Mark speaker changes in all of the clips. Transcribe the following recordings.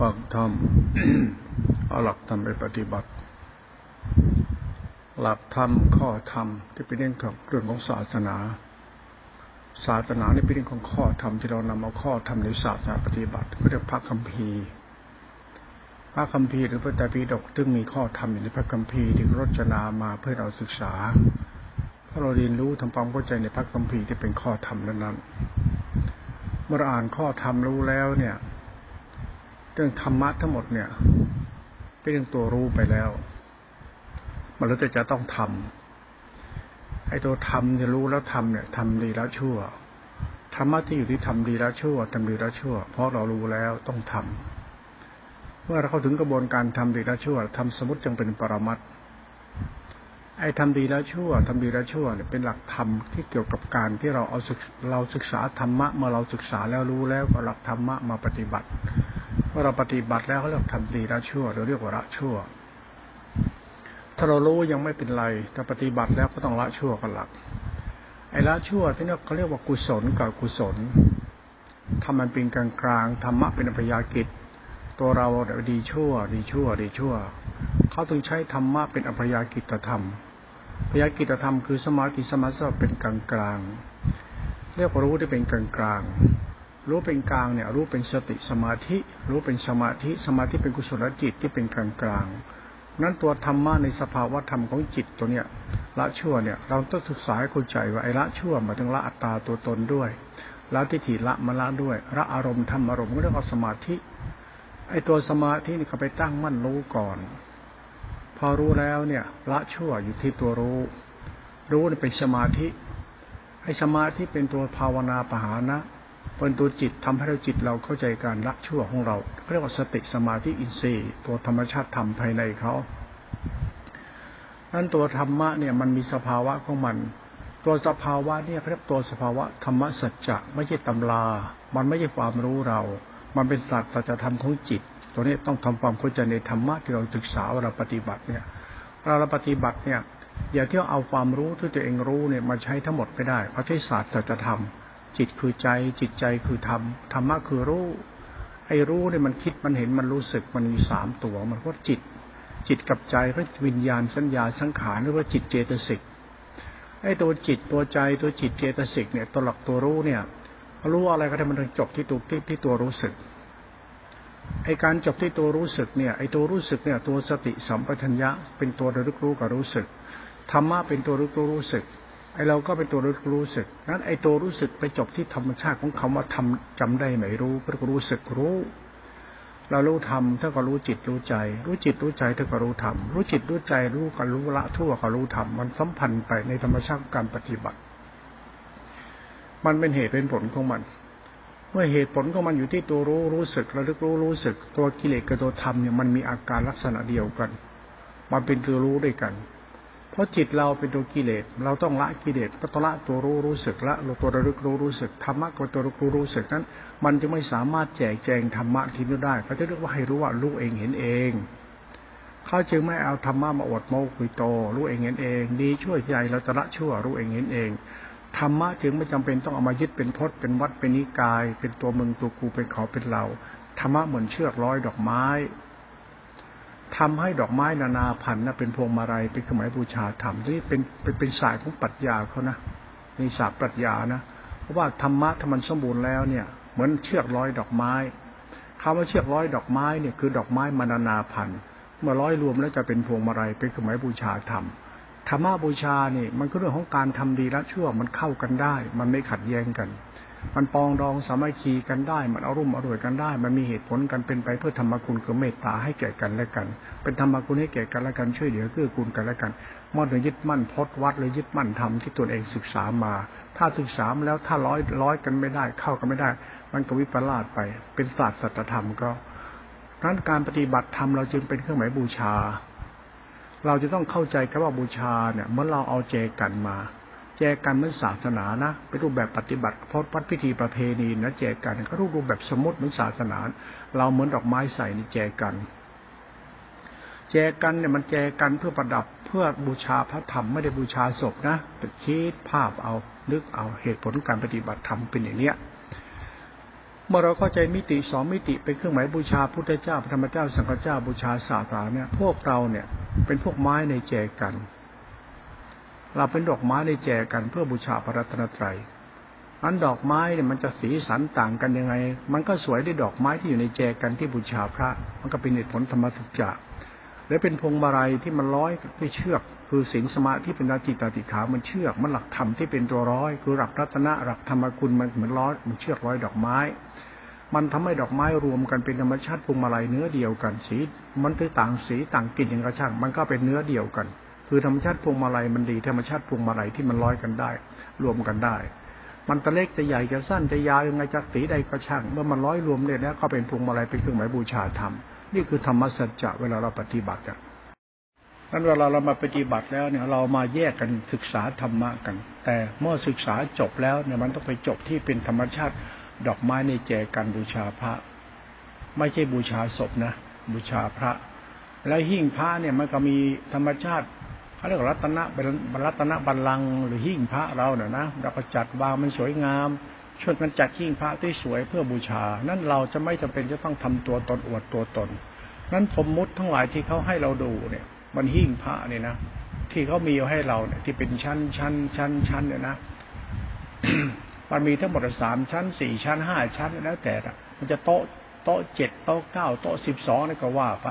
Speaker 1: ฟังธรรมเอาหลักธรรมไปปฏิบัติ หลักธรรมข้อธรรมที่เป็นเรื่องของเรื่องของศาสนา ศาสนานี่เป็นเรื่องของข้อธรรมที่เรานำเอาข้อธรรมในศาสนาปฏิบัติเรียกพระคัมภีร์ พระคัมภีร์หรือพระไตรปิฎกซึ่งมีข้อธรรมอยู่ในพระคัมภีร์ที่รจนามาเพื่อเราศึกษาเพื่อเราเรียนรู้ทำความเข้าใจในพระคัมภีร์ที่เป็นข้อธรรมนั้นๆเมื่ออ่านข้อธรรมรู้แล้วเนี่ย เรื่องธรรมะทั้งหมดเนี่ยเป็นเรื่องตัวรู้ไปแล้ว มันรู้แต่จะต้องทำไอ้ตัวทำจะรู้แล้วทำเนี่ยทำดีแล้วชั่วธรรมะที่อยู่ที่ทำดีแล้วชั่วทำดีแล้วชั่ว เพราะเรารู้แล้วต้องทำเมื่อเราเข้าถึงกระบวนการทำดีแล้วชั่วทำสมมติจึงเป็นปรมัตไอ้ทำดีแล้วชั่วทำดีแล้วชั่วเนี่ยเป็นหลักธรรมที่เกี่ยวกับการที่เราเอาเราศึกษาธรรมะเมื่อเราศึกษาแล้วรู้แล้วก็หลักธรรมะมาปฏิบัติ มื่อเราปฏิบัติแล้วเขาเรียกทำดีแล้วชั่วเราเรียกว่าละชั่ว ถ้าเรารู้ยังไม่เป็นไรแต่ปฏิบัติแล้วก็ต้องละชั่วกันหลักไอ้ละชั่วที่นี่เขาเรียกว่ากุศลกับกุศลทำมันเป็นกลางกลางธรรมะเป็นอัพยากิจ ตัวเราดีชั่ว ดีชั่ว ดีชั่ว เขาต้องใช้ธรรมะเป็นอัพยากิจธรรมพยากิจธรรมคือสมาธิสมาธิเป็นกลางกลางเรียกว่ารู้ที่เป็นกลางกลาง รู้เป็นกลางเนี่ย รู้เป็นสติสมาธิ รู้เป็นสมาธิ สมาธิเป็นกุศลจิตที่เป็นกลางกลางนั้นตัวธรรมะในสภาวะธรรมของจิตตัวเนี้ยละชั่วเนี่ย เราต้องศึกษาให้เข้าใจว่าไอ้ละชั่วมาถึงละอัตตาตัวตนด้วยละทิฏฐิละมละด้วยละอารมณ์ธรรมอารมณ์ก็เรียกว่าสมาธิไอ้ตัวสมาธินี่เขาไปตั้งมั่นรู้ก่อน พอรู้แล้วเนี่ย ละชั่วอยู่ที่ตัวรู้ รู้เป็นสมาธิไอ้สมาธิเป็นตัวภาวนาปหานะ เป็นตัวจิตทำให้เราจิตเราเข้าใจการละชั่วของเราเรียกว่าสติสมาธิอินทรีย์ตัวธรรมชาติธรรมภายในเขานั้นตัวธรรมะเนี่ยมันมีสภาวะของมัน ตัวสภาวะเนี่ยเรียกตัวสภาวะธรรมะสัจจะไม่ใช่ตำรา มันไม่ใช่ความรู้เรา มันเป็นศาสัจสัจธรรมของจิต ตัวนี้ต้องทำความเข้าใจในธรรมะที่เราศึกษาเวลาปฏิบัติเนี่ยเราปฏิบัติเนี่ยอย่าเที่ยวเอาความรู้ที่ตัวเองรู้เนี่ยมาใช้ทั้งหมดไม่ได้เพราะใช้ศาสตร์สัจธรรม จิตคือใจ จิตใจคือธรรม ธรรมะคือรู้ ไอ้รู้เนี่ยมันคิดมันเห็นมันรู้สึกมันมีสามตัวมันว่าจิต จิตกับใจพระวิญญาณสัญญาสังขารหรือว่าจิตเจตสิกไอ้ตัวจิตตัวใจตัวจิตเจตสิกเนี่ยตัวหลักตัวรู้เนี่ย รู้อะไรก็ได้มันจบที่ตัวที่ที่ตัวรู้สึกไอการจบที่ตัวรู้สึกเนี่ยไอตัวรู้สึกเนี่ยตัวสติสัมปชัญญะเป็นตัวระลึกรู้กับรู้สึกธรรมะเป็นตัวรู้ตัวรู้สึก ไอเราก็เป็นตัวรู้รู้สึก นั้นไอตัวรู้สึกไปจบที่ธรรมชาติของคำว่าทำจำได้ไหมรู้ก็รู้สึกรู้ เรารู้ธรรมถ้าก็รู้จิตรู้ใจ รู้จิตรู้ใจถ้าก็รู้ธรรมรู้จิตรู้ใจรู้ก็รู้ละทั่วก็รู้ธรรมมันสัมพันธ์ไปในธรรมชาติการปฏิบัติ มันเป็นเหตุเป็นผลของมัน เมื่อเหตุผลของมันอยู่ที่ตัวรู้รู้สึกระลึกรู้รู้สึก ตัวกิเลสกับตัวธรรมเนี่ยมันมีอาการลักษณะเดียวกัน มันเป็นตัวรู้ด้วยกัน เพราะจิตเราเป็นตัวกิเลส เราต้องละกิเลสก็ต้องละตัวรู้รู้สึกละตัวระลึกรู้รู้สึกธรรมะกับตัวรู้รู้สึกนั้น มันจะไม่สามารถแจกแจงธรรมะที่นี้ได้เขาจะเรียกว่าให้รู้ว่ารู้เองเห็นเองเขาจึงไม่เอาธรรมะมาอดโมกุยโต รู้เองเห็นเองดีช่วยใจเราจะละชั่วรู้เองเห็นเองธรรมะจึงไม่จำเป็นต้องเอามายึดเป็นพจน์เป็นวัดเป็นนิกาย เป็นตัวมึงตัวกูเป็นเขาเป็นเราธรรมะเหมือนเชือกร้อยดอกไม้ ทำให้ดอกไม้นานาพันธุ์นะเป็นพวงมาลัยเป็นเครื่องหมายบูชาธรรมที่เป็นเป็นสายของปรัชญาเขานะในศาสตร์ปรัชญานะเพราะว่าธรรมะถ้ามันสมบูรณ์แล้วเนี่ย เหมือนเชือกร้อยดอกไม้คำว่าเชือกร้อยดอกไม้เนี่ยคือดอกไม้มานานาพันธุ์เมื่อร้อยรวมแล้วจะเป็นพวงมาลัยเป็นเครื่องหมายบูชาธรรมธรรมะบูชานี่มันก็เรื่องของการทำดีและชั่วมันเข้ากันได้ มันไม่ขัดแย้งกัน มันปองดองสามัคคีกันได้ มันอารมณ์อร่วยกันได้ มันมีเหตุผลกันเป็นไปเพื่อธรรมคุณคือเมตตาให้แก่กันและกัน เป็นธรรมคุณให้แก่กันและกันช่วยเหลือเกื้อกูลกันและกันมอดยึดมั่นพดวัดเลยยึดมั่นธรรมที่ตัวเองศึกษามา ถ้าศึกษาแล้วถ้าร้อยร้อยกันไม่ได้ เข้ากันไม่ได้ มันก็วิปลาสไป เป็นศาสตร์สัจธรรมก็นั้นการปฏิบัติธรรมเราจึงเป็นเครื่องหมายบูชา เราจะต้องเข้าใจคำว่าบูชาเนี่ยเมื่อเราเอาเจกันมา แจกันเหมือนศาสนานะเป็นรูปแบบปฏิบัติเพราะวัดพิธีประเพณีนะแจกันก็รูปรูปแบบสมมติเหมือนศาสนา เราเหมือนดอกไม้ใส่ในแจกัน แจกันเนี่ยมันแจกันเพื่อประดับเพื่อบูชาพระธรรมไม่ได้บูชาศพนะแต่คิดภาพเอานึกเอาเหตุผลการปฏิบัติธรรมเป็นอย่างเนี้ยเมื่อเราเข้าใจมิติสองมิติเป็นเครื่องหมายบูชาพุทธเจ้าพระธรรมเจ้าสังฆเจ้าบูชาศาสนาเนี่ยพวกเราเนี่ยเป็นพวกไม้ในแจกัน เราเป็นดอกไม้ในแจกันเพื่อบูชาพระรัตนตรัยอันดอกไม้เนี่ยมันจะสีสันต่างกันยังไง มันก็สวยด้วยดอกไม้ที่อยู่ในแจกันที่บูชาพระ มันก็เป็นเหตุผลธรรมสัจจะหรือเป็นพวงมาลัยที่มันร้อยด้วยเชือก คือศีลสมาธิเป็นนาจิตติขา มันเชือก มันหลักธรรมที่เป็นตัวร้อย คือหลักรัตนะหลักธรรมคุณมันเหมือนร้อยมันเชือกร้อยดอกไม้ มันทำให้ดอกไม้รวมกันเป็นธรรมชาติพวงมาลัยเนื้อเดียวกันสี มันคือต่างสีต่างกลิ่นอย่างกระช่าง มันก็เป็นเนื้อเดียวกัน คือธรรมชาติพวงมาลัยมันดีธรรมชาติพวงมาลัยที่มันร้อยกันได้ รวมกันได้ มันตะเล็กจะใหญ่จะสั้นจะยาวยังไงจะสีใดก็ช่าง เมื่อมันร้อยรวมเนี่ยนะก็เป็นพวงมาลัยเป็นเครื่องหมายบูชาธรรมนี่คือธรรมสัจจะเวลาเราปฏิบัติกันนั้นเวลาเรามาปฏิบัติแล้วเนี่ยเรามาแยกกันศึกษาธรรมะกัน แต่เมื่อศึกษาจบแล้วเนี่ยมันต้องไปจบที่เป็นธรรมชาติดอกไม้ในแจกันบูชาพระ ไม่ใช่บูชาศพนะ บูชาพระ แล้วหิ้งพระเนี่ยมันก็มีธรรมชาติ เขาเรียกรัตนะเป็นรัตนะบัลลังหรือหิ้งพระเราเนี่ยนะเราก็จัดวางมันสวยงามช่วยกันจัดหิ้งพระที่สวยเพื่อบูชา นั่นเราจะไม่จำเป็นจะต้องทำตัวตนอวดตัวตน นั้นสมมุติทั้งหลายที่เขาให้เราดูเนี่ย มันหิ้งพระเนี่ยนะที่เขามีให้เราเนี่ย ที่เป็นชั้นชั้นชั้นชั้นเนี่ยนะมันมีทั้งหมดสามชั้นสี่ชั้นห้าชั้นแล้วแต่มันจะโต๊ะโต๊ะเจ็ดโต๊ะเก้าโต๊ะสิบสองนี่ก็ว่าไป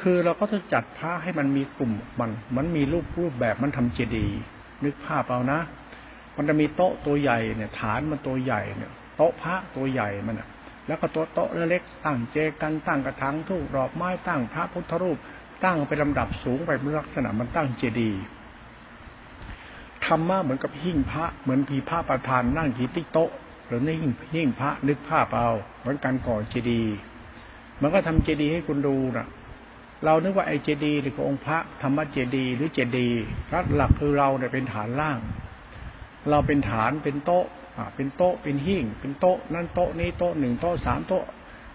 Speaker 1: คือเราก็จะจัดพระให้มันมีกลุ่มมัน มันมีรูปรูปแบบมันทำเจดีย์นึกภาพเอานะ มันจะมีโต๊ะตัวใหญ่เนี่ย ฐานมันตัวใหญ่เนี่ย โต๊ะพระตัวใหญ่มันอะ แล้วก็โต๊ะโต๊ะเล็กตั้งเจกันตั้งกระถางทูบดอกไม้ตั้งพระพุทธรูป ตั้งเป็นลำดับสูงไปเป็นลักษณะมันตั้งเจดีย์ธรรมะเหมือนกับหิ้งพระเหมือนพีพระประธานนั่งที่ติ๊กโต๊ะหรือในหิ้งหิ้งพระนึกภาพเอาเหมือนการก่อเจดีย์มันก็ทำเจดีย์ให้คุณดูนะ เรานึกว่าไอ้เจดีย์หรือองค์พระธรรมเจดีย์หรือเจดีย์รัฐหลักคือเราเนี่ยเป็นฐานล่าง เราเป็นฐานเป็นโต๊ะเป็นโต๊ะเป็นหิ้งเป็นโต๊ะนั่นโต๊ะนี้โต๊ะหนึ่งโต๊ะสามโต๊ะ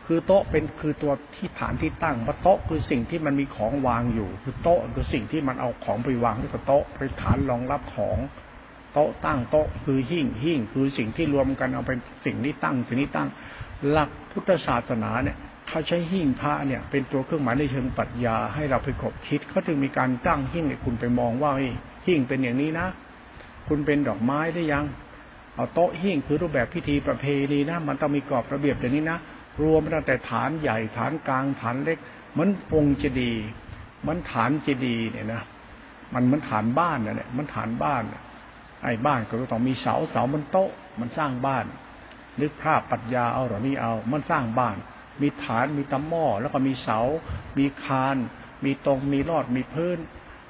Speaker 1: คือโต๊ะเป็นคือตัวที่ฐานที่ตั้งเพราะโต๊ะคือสิ่งที่มันมีของวางอยู่ คือโต๊ะคือสิ่งที่มันเอาของไปวางที่โต๊ะเป็นฐานรองรับของโต๊ะตั้งโต๊ะคือหิ้งหิ้งคือสิ่งที่รวมกันเอาเป็นสิ่งที่ตั้งสิ่งที่ตั้ง หลักพุทธศาสนาเนี่ย เขาใช้หิ้งพระเนี่ย เป็นตัวเครื่องหมายในเชิงปรัชญาให้เราไปขบคิดเขาจึงมีการตั้งหิ้งให้คุณไปมองว่าหิ้งเป็นอย่างนี้นะ คุณเป็นดอกไม้ได้ยัง เอาโต๊ะหิ้งคือรูปแบบพิธีประเพณีนะ มันต้องมีกรอบระเบียบอย่างนี้นะ รวมตั้งแต่ฐานใหญ่ฐานกลางฐานเล็กเหมือนองค์เจดีย์มันฐานเจดีย์เนี่ยนะ มันเหมือนฐานบ้านนั่นแหละมันฐานบ้านไอ้บ้านก็ต้องมีเสาเสามันโต๊ะ มันสร้างบ้านนึกภาพปัญญาเอาหรอนี่เอา มันสร้างบ้าน มีฐานมีตะหม้อ แล้วก็มีเสา มีคาน มีตรงมีรอดมีพื้น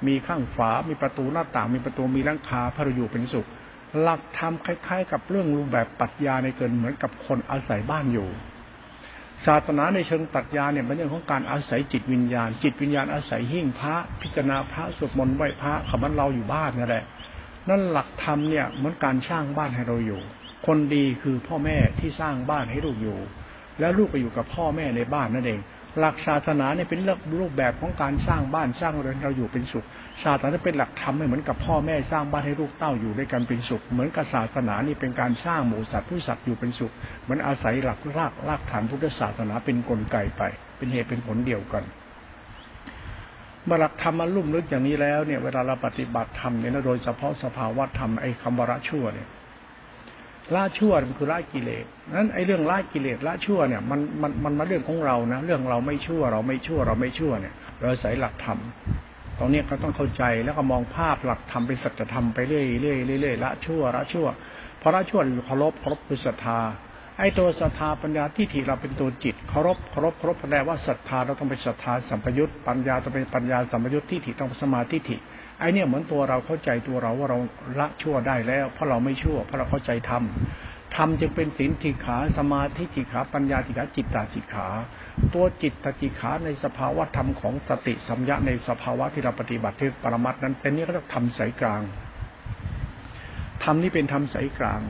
Speaker 1: มีข้างฝา มีประตูหน้าต่าง มีประตูมีหลังคาพระอยู่เป็นสุข หลักธรรมคล้าย ๆ กับเรื่องรูปแบบปรัชญาในเกินเหมือนกับคนอาศัยบ้านอยู่ ศาสนาในเชิงปรัชญาเนี่ยเป็นเรื่องของการอาศัยจิตวิญญาณ จิตวิญญาณอาศัยหิ้งพระพิจารณาพระสวดมนต์ไหว้พระขมันเราอยู่บ้านนั่นแหละนั่นหลักธรรมเนี่ยเหมือนการสร้างบ้านให้เราอยู่ คนดีคือพ่อแม่ที่สร้างบ้านให้ลูกอยู่ แล้วลูกไปอยู่กับพ่อแม่ในบ้านนั่นเอง หลักศาสนาเนี่ยเป็นเรื่องรูปแบบของการสร้างบ้านสร้างเรือนเราอยู่เป็นสุข ศาสนาเป็นหลักธรรมไม่เหมือนกับพ่อแม่สร้างบ้านให้ลูกเต้าอยู่ด้วยกันเป็นสุข เหมือนกับศาสนานี่เป็นการสร้างหมู่สัตว์ผู้สัตว์อยู่เป็นสุขเหมือนอาศัยหลักรากรากฐานพุทธศาสนาเป็นนกลไกไป เป็นเหตุเป็นผลเดียวกันเมื่อหลักธรรมมันลุ่มลึกอย่างนี้แล้วเนี่ยเวลาเราปฏิบัติธรรมเนี่ยโดยเฉพาะสภาวะธรรมไอ้คำวระชั่วเนี่ย ละชั่วมันคือละกิเลสนั้นไอ้เรื่องละกิเลสละชั่วเนี่ยมันมันมันมาเรื่องของเรานะ เรื่องเราไม่ชั่วเราไม่ชั่วเราไม่ชั่วเนี่ยเราใส่หลักธรรมตรงนี้ก็ต้องเข้าใจแล้วก็มองภาพหลักธรรมเป็นสัจธรรมไปเรื่อยเรื่อยเรื่อยละชั่วละชั่วพอละชั่วเคารพเคารพคือศรัทธา ไอ้ตัวศรัทธาปัญญาที่ถีเราเป็นตัวจิตเคารพเคารพเคารพแปลว่าศรัทธาเราต้องเป็นศรัทธาสัมปยุตปัญญาต้องเป็นปัญญาสัมปยุตที่ถีต้องสมาธิถิไอ้เนี่ยเหมือนตัวเราเข้าใจตัวเราว่าเราละชั่วได้แล้ว เพราะเราไม่ชั่วเพราะเราเข้าใจธรรมธรรมจึงเป็นศีลติขาสมาธิติขาปัญญาติขาจิตตาติขา ตัวจิตตติขาในสภาวะธรรมของสติสัมยาในสภาวะที่เราปฏิบัติที่ปรมัตนั้นเป็นนี้ก็ต้องทำสายกลางธรรมนี้เป็นธรรมสายกลาง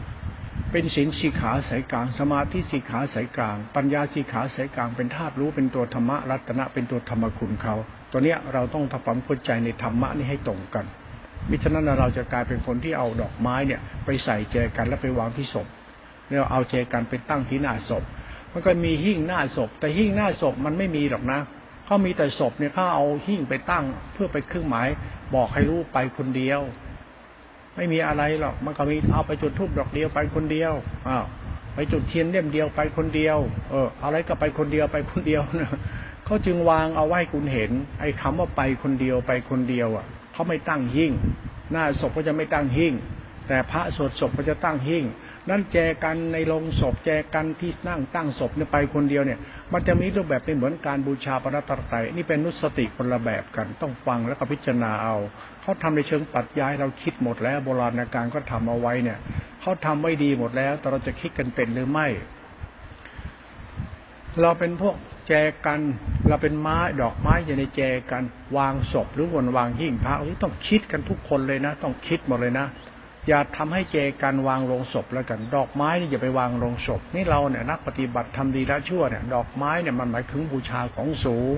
Speaker 1: เป็นศีลสีขาสายกลาง สมาธิสีขาสายกลาง ปัญญาสีขาสายกลาง เป็นธาตุรู้เป็นตัวธรรมะรัตนะเป็นตัวธรรมคุณเขา ตัวเนี้ยเราต้องทำความเข้าใจในธรรมะนี้ให้ตรงกันมิฉะนั้นเราจะกลายเป็นคนที่เอาดอกไม้เนี่ย ไปใส่แจกันแล้วไปวางที่ศพเราเอาเจกันไปตั้งที่หน้าศพ มันก็มีหิ้งหน้าศพ แต่หิ้งหน้าศพมันไม่มีหรอกนะเขามีแต่ศพเนี่ยเขาเอาหิ้งไปตั้งเพื่อไปเครื่องหมาย บอกให้รู้ไปคนเดียว ไม่มีอะไรหรอกมันก็มีเอาไปจุดทูบดอกเดียวไปคนเดียวอ้าวไปจุดเทียนเล่มเดียวไปคนเดียว เออ อะไรก็ไปคนเดียวไปคนเดียวนะเขาจึงวางเอาไว้คุณเห็น ไอ้คาว่าไปคนเดียวไปคนเดียวอะเขาไม่ตั้งหิ้งหน้าศพก็จะไม่ตั้งหิ้งแต่พระสวดศพก็จะตั้งหิ้งนั่นแจกันในโรงศพแจกันที่นั่งตั้งศพเนี่ยไปคนเดียวเนี่ย มันจะมีรูปแบบเป็นเหมือนการบูชาพระตรัยนี่เป็นนุสติคนละแบบกัน ต้องฟังแล้วก็พิจารณาเอา เขาทำในเชิงปัดย้ายเราคิดหมดแล้ว โบราณการก็ทำเอาไว้เนี่ยเขาทำไว้ดีหมดแล้ว แต่เราจะคิดกันเป็นหรือไม่ เราเป็นพวกแจกัน เราเป็นไม้ดอกไม้อยู่ในแจกัน วางศพหรือวนวางหิ้งพระต้องคิดกันทุกคนเลยนะ ต้องคิดหมดเลยนะอย่าทำให้เจกันวางลงศพแล้วกัน ดอกไม้นี่อย่าไปวางลงศพ นี่เราเนี่ยนักปฏิบัติทำดีล้วชั่วเนี่ย ดอกไม้เนี่ยมันหมายถึงบูชาของสูง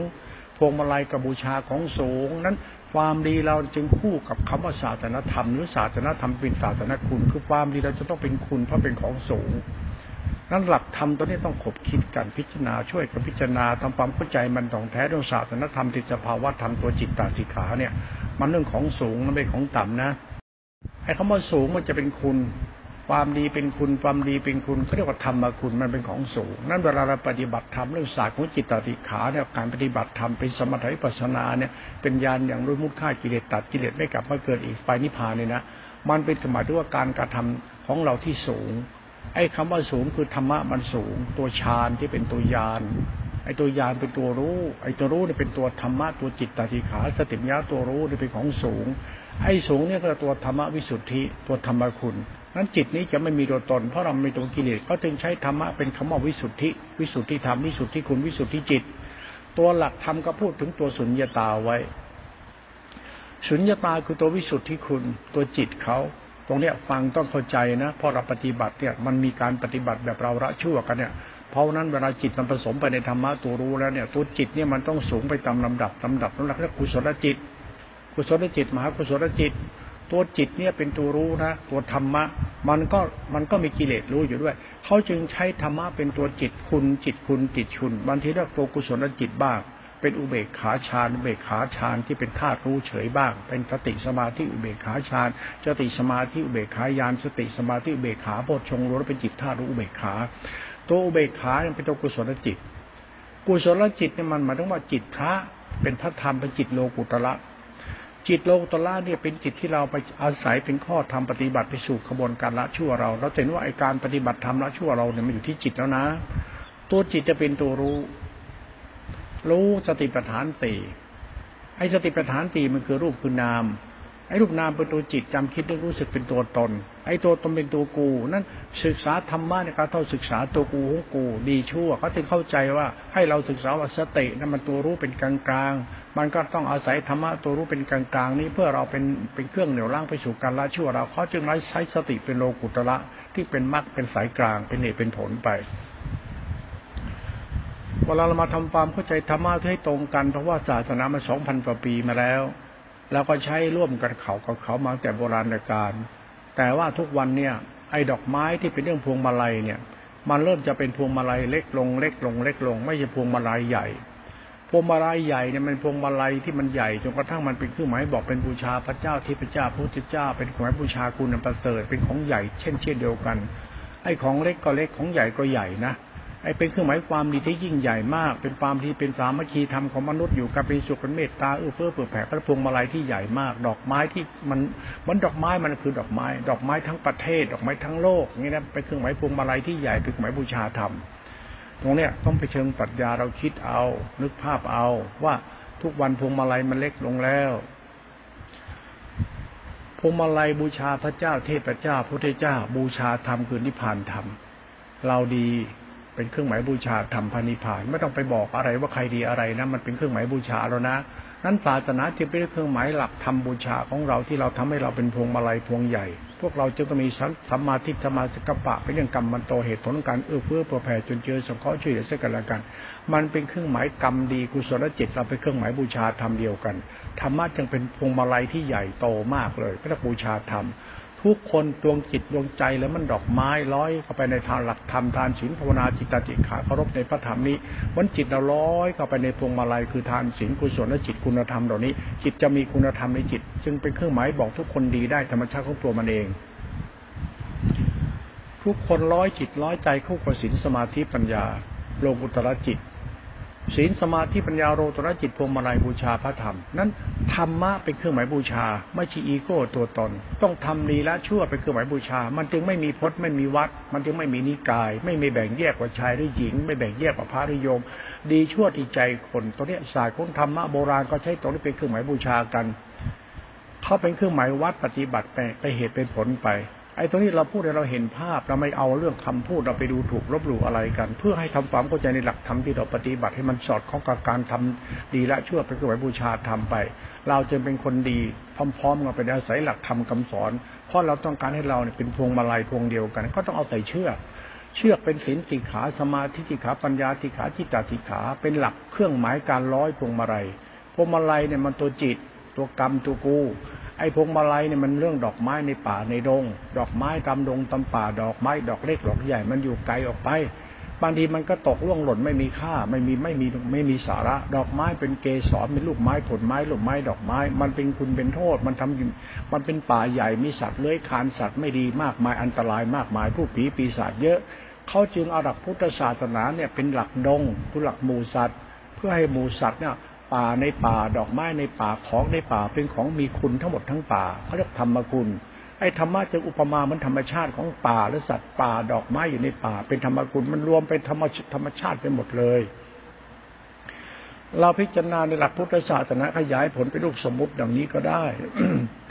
Speaker 1: พวงมาลัยกับบูชาของสูงนั้น ความดีเราจึงคู่กับคำว่าศาสนธรรมหรือศาสนธรรมเป็นศาสนคุณ คือความดีเราจะต้องเป็นคุณเพราะเป็นของสูงนั้นหลักธรรมตัวนี้ต้องขบคิดกันพิจารณาช่วยกันพิจารณาทำความเข้าใจมันตองแท้เรื่องศาสนธรรมติสภาวะธรรมตัวจิตตาสิขาเนี่ย มันเรื่องของสูงมันไม่ของต่ำนะไอ้คำว่าสูงมันจะเป็นคุณ ความดีเป็นคุณความดีเป็นคุณเขาเรียกว่าธรรมคุณมันเป็นของสูง นั่นเวลาเราปฏิบัติธรรมเรื่องศาสตร์ของจิตตติขาเนี่ยการปฏิบัติธรรมเป็นสมถะวิปัสนาเนี่ยเป็นญาณอย่างรู้มุดค่ากิเลสตัดกิเลสไม่กลับมาเกิดอีกไปนิพพานเนี่ยนะ มันเป็นหมายถึงว่าการกระทำของเราที่สูง ไอ้คำว่าสูงคือธรรมะมันสูง ตัวฌานที่เป็นตัวยานไอ้ตัวยานเป็นตัวรู้ ไอ้ตัวรู้เนี่ยเป็นตัวธรรมะตัวจิตตติขาสติปัญญาตัวรู้เนี่ยเป็นของสูง ไอ้สูงเนี่ยก็ตัวธรรมวิสุทธิ ตัวธรรมคุณ นั้นจิตนี้จะไม่มีตัวตน เพราะเราไม่ตัวกิเลสก็จึงใช้ธรรมะเป็นคำว่าวิสุทธิ วิสุทธิธรรม วิสุทธิคุณวิสุทธิจิต ตัวหลักธรรมก็พูดถึงตัวสุญญาตาไว้ สุญญาตาคือตัววิสุทธิคุณ ตัวจิตเขา ตรงเนี้ยฟังต้องเข้าใจนะ พอเราปฏิบัติเนี่ยมันมีการปฏิบัติแบบเราละชั่วกันเนี่ย เพราะนั้นเวลาจิตมันผสมไปในธรรมะตัวรู้แล้วเนี่ย ตัวจิตเนี่ยมันต้องสูงไปตามลำดับลำดับนั่นแหละเรียกกุศลจิต กุศลจิตมหากุศลจิต ตัวจิตเนี่ยเป็นตัวรู้นะ ตัวธรรมะ มันก็มันก็มีกิเลสรู้อยู่ด้วย เขาจึงใช้ธรรมะเป็นตัวจิตคุณ จิตคุณจิตชุนบางทีเรียกตัวกุศลจิตบ้าง เป็นอุเบกขาฌานอุเบกขาฌานที่เป็นธาตุรู้เฉยบ้าง เป็นสติสมาธิอุเบกขาฌานสติสมาธิอุเบกขายานสติสมาธิอุเบกขาโพชฌงรู้เป็นจิตธาตุรู้อุเบกขา ตัวอุเบกขาเป็นตัวกุศลจิต กุศลจิตเนี่ยมันหมายถึงว่าจิตพระเป็นพระธรรมเป็นจิตโลกุตระ จิตโลตละเนี่ยเป็นจิตที่เราไปอาศัยเป็นข้อทำปฏิบัติไปสู่ขบวนการละชั่วเรา เราเห็นว่าไอการปฏิบัติธรรมละชั่วเราเนี่ยมันอยู่ที่จิตแล้วนะ ตัวจิตจะเป็นตัวรู้ รู้สติปัฏฐานตีไอสติปัฏฐานตีมันคือรูปคือนาม ไอ้รูปนามเป็นตัวจิตจำคิดได้รู้สึกเป็นตัวตน ไอ้ตัวตนเป็นตัวกู นั่นศึกษาธรรมะในการเท่าศึกษาตัวกูของกู ดีชั่วเขาถึงเข้าใจว่าให้เราศึกษาว่าสตินั่นมันตัวรู้เป็นกลางกลางมันก็ต้องอาศัยธรรมะตัวรู้เป็นกลางกลางนี้เพื่อเราเป็นเป็นเครื่องเหนี่ยวล่างไปสู่การละชั่วเราเขาจึงใช้สติเป็นโลกุตระที่เป็นมรรคเป็นสายกลางเป็นเหตุเป็นผลไปเวลาเรามาทำความเข้าใจธรรมะให้ตรงกันเพราะว่าศาสนามาสองพันกว่าปีมาแล้ว เราก็ใช้ร่วมกันเขากับเขามาแต่โบราณกาลแต่ว่าทุกวันเนี่ยไอ้ดอกไม้ที่เป็นเรื่องพวงมาลัยเนี่ย มันเริ่มจะเป็นพวงมาลัยเล็กลงเล็กลงเล็กลง ไม่ใช่พวงมาลัยใหญ่พวงมาลัยใหญ่เนี่ยมันพวงมาลัยที่มันใหญ่จนกระทั่งมันเป็นเครื่องหมายบอกเป็นบูชาพระเจ้าที่พระเจ้าพุทธเจ้า เป็นของบูชาคุณประเสริฐเป็นของใหญ่เช่นเช่นเดียวกันไอ้ของเล็กก็เล็กของใหญ่ก็ใหญ่นะ ไอ้เป็นเครื่องหมายความดีที่ยิ่งใหญ่มาก เป็นความที่เป็นสามัคคีธรรมของมนุษย์อยู่กับเป็นสุขเป็นเมตตาเอื้อเฟื้อเผื่อแผ่พระพวงมาลัยที่ใหญ่มาก ดอกไม้ที่มันมันดอกไม้มันคือดอกไม้ ดอกไม้ทั้งประเทศ ดอกไม้ทั้งโลกนี่นะเป็นเครื่องหมายพวงมาลัยที่ใหญ่เป็นเครื่องหมายบูชาธรรมตรงเนี้ยต้องไปเชิงปรัชญาเราคิดเอา นึกภาพเอา ว่าทุกวันพวงมาลัยมันเล็กลงแล้วพวงมาลัยบูชาพระเจ้า เทพเจ้าพระเจ้า บูชาธรรมคือนิพพานธรรม เราดี เป็นเครื่องหมายบูชาธรรมพานิพาน ไม่ต้องไปบอกอะไรว่าใครดีอะไรนะมันเป็นเครื่องหมายบูชาแล้วนะนั้นศาสนาจึงเป็นเครื่องหมายหลักธรรมบูชาของเราที่เราทำให้เราเป็นพวงมาลัยพวงใหญ่ พวกเราจึงต้องมีสัมมาทิฏฐิมาสกปะเป็นเรื่องกรรมมันโตเหตุผลการเอื้อเฟื้อเผื่อแผ่จนเจอสงเคราะห์ช่วยเหลือซึ่งกันและกัน มันเป็นเครื่องหมายกรรมดีกุศลจิตเราเป็นเครื่องหมายบูชาธรรมเดียวกันธรรมะจึงเป็นพวงมาลัยที่ใหญ่โตมากเลยพระบูชาธรรม ทุกคนดวงจิตดวงใจแล้วมันดอกไม้ร้อยเข้าไปในทางหลักธรรมทานศีลภาวนาจิตติขาเคารพในพระธรรมนี้มันจิตเราร้อยเข้าไปในพวงมาลัยคือทานศีลกุศลและจิตคุณธรรมเหล่านี้ จิตจะมีคุณธรรมในจิตจึงเป็นเครื่องหมายบอกทุกคนดีได้ธรรมชาติของตัวมันเอง ทุกคนร้อยจิตร้อยใจคู่กับศีลสมาธิปัญญา โลกุตระจิต ศีลสมาธิปัญญาโรตระจิตพวงมาลัยบูชาพระธรรม นั้นธรรมะเป็นเครื่องหมายบูชา ไม่ใช่อีโก้ตัวตน ต้องทำดีและชั่วเป็นเครื่องหมายบูชา มันจึงไม่มีพจน์ไม่มีวัด มันจึงไม่มีนิกาย ไม่มีแบ่งแยกว่าชายหรือหญิง ไม่แบ่งแยกว่าพระหรือโยม ดีชั่วที่ใจคนตัวนี้ศาสตร์ของธรรมะโบราณก็ใช้ตรงนี้เป็นเครื่องหมายบูชากันเขาเป็นเครื่องหมายวัดปฏิบัติไปไปเหตุเป็นผลไป ไอ้ตรงนี้เราพูดเราเห็นภาพเราไม่เอาเรื่องคำพูดเราไปดูถูกลบหลู่อะไรกัน เพื่อให้ทำความเข้าใจในหลักธรรมที่เราปฏิบัติให้มันสอดคล้องกับการทำดีและชั่วเป็นเครื่องหมายบูชาทำไป เราจะเป็นคนดีพร้อมๆกันไปอาศัยหลักธรรมคาสอน เพราะเราต้องการให้เราเนี่ยเป็นพวงมาลัยพวงเดียวกัน ก็ต้องเอาใส่เชือกเชือกเป็นศีลติขาสมาธิติขาปัญญาติขาจิตตติขาเป็นหลักเครื่องหมายการร้อยพวงมาลัยพวงมาลัยเนี่ยมันตัวจิต ตัวกรรมตัวกู ไอ้พวงมาลัยเนี่ยมันเรื่องดอกไม้ในป่าในดง ดอกไม้ตามดงตามป่า ดอกไม้ดอกเล็กดอกใหญ่มันอยู่ไกลออกไป บางทีมันก็ตกร่วงหล่นไม่มีค่า ไม่มีไม่มีไม่มีสาระ ดอกไม้เป็นเกสรเป็นลูกไม้ผลไม้ลูกไม้ดอกไม้ มันเป็นคุณเป็นโทษ มันทำอยู่มันเป็นป่าใหญ่มีสัตว์เลื้อยคานสัตว์ไม่ดีมากมายอันตรายมากมายผู้ผีปีศาจเยอะเขาจึงเอาหลักพุทธศาสนาเนี่ยเป็นหลักดงคือหลักหมู่สัตว์ เพื่อให้หมู่สัตว์เนี่ย ป่าในป่าดอกไม้ในป่าของในป่าเป็นของมีคุณทั้งหมดทั้งป่าเขาเรียกธรรมคุณไอ้ธรรมะจะอุปมาเหมือนธรรมชาติของป่าและสัตว์ป่าดอกไม้อยู่ในป่า เป็นธรรมคุณมันรวมเป็นธรรมธรรมชาติไปหมดเลย เราพิจารณาในหลักพุทธศาสนาขยายผลเป็นลูกสมมติดังนี้ก็ได้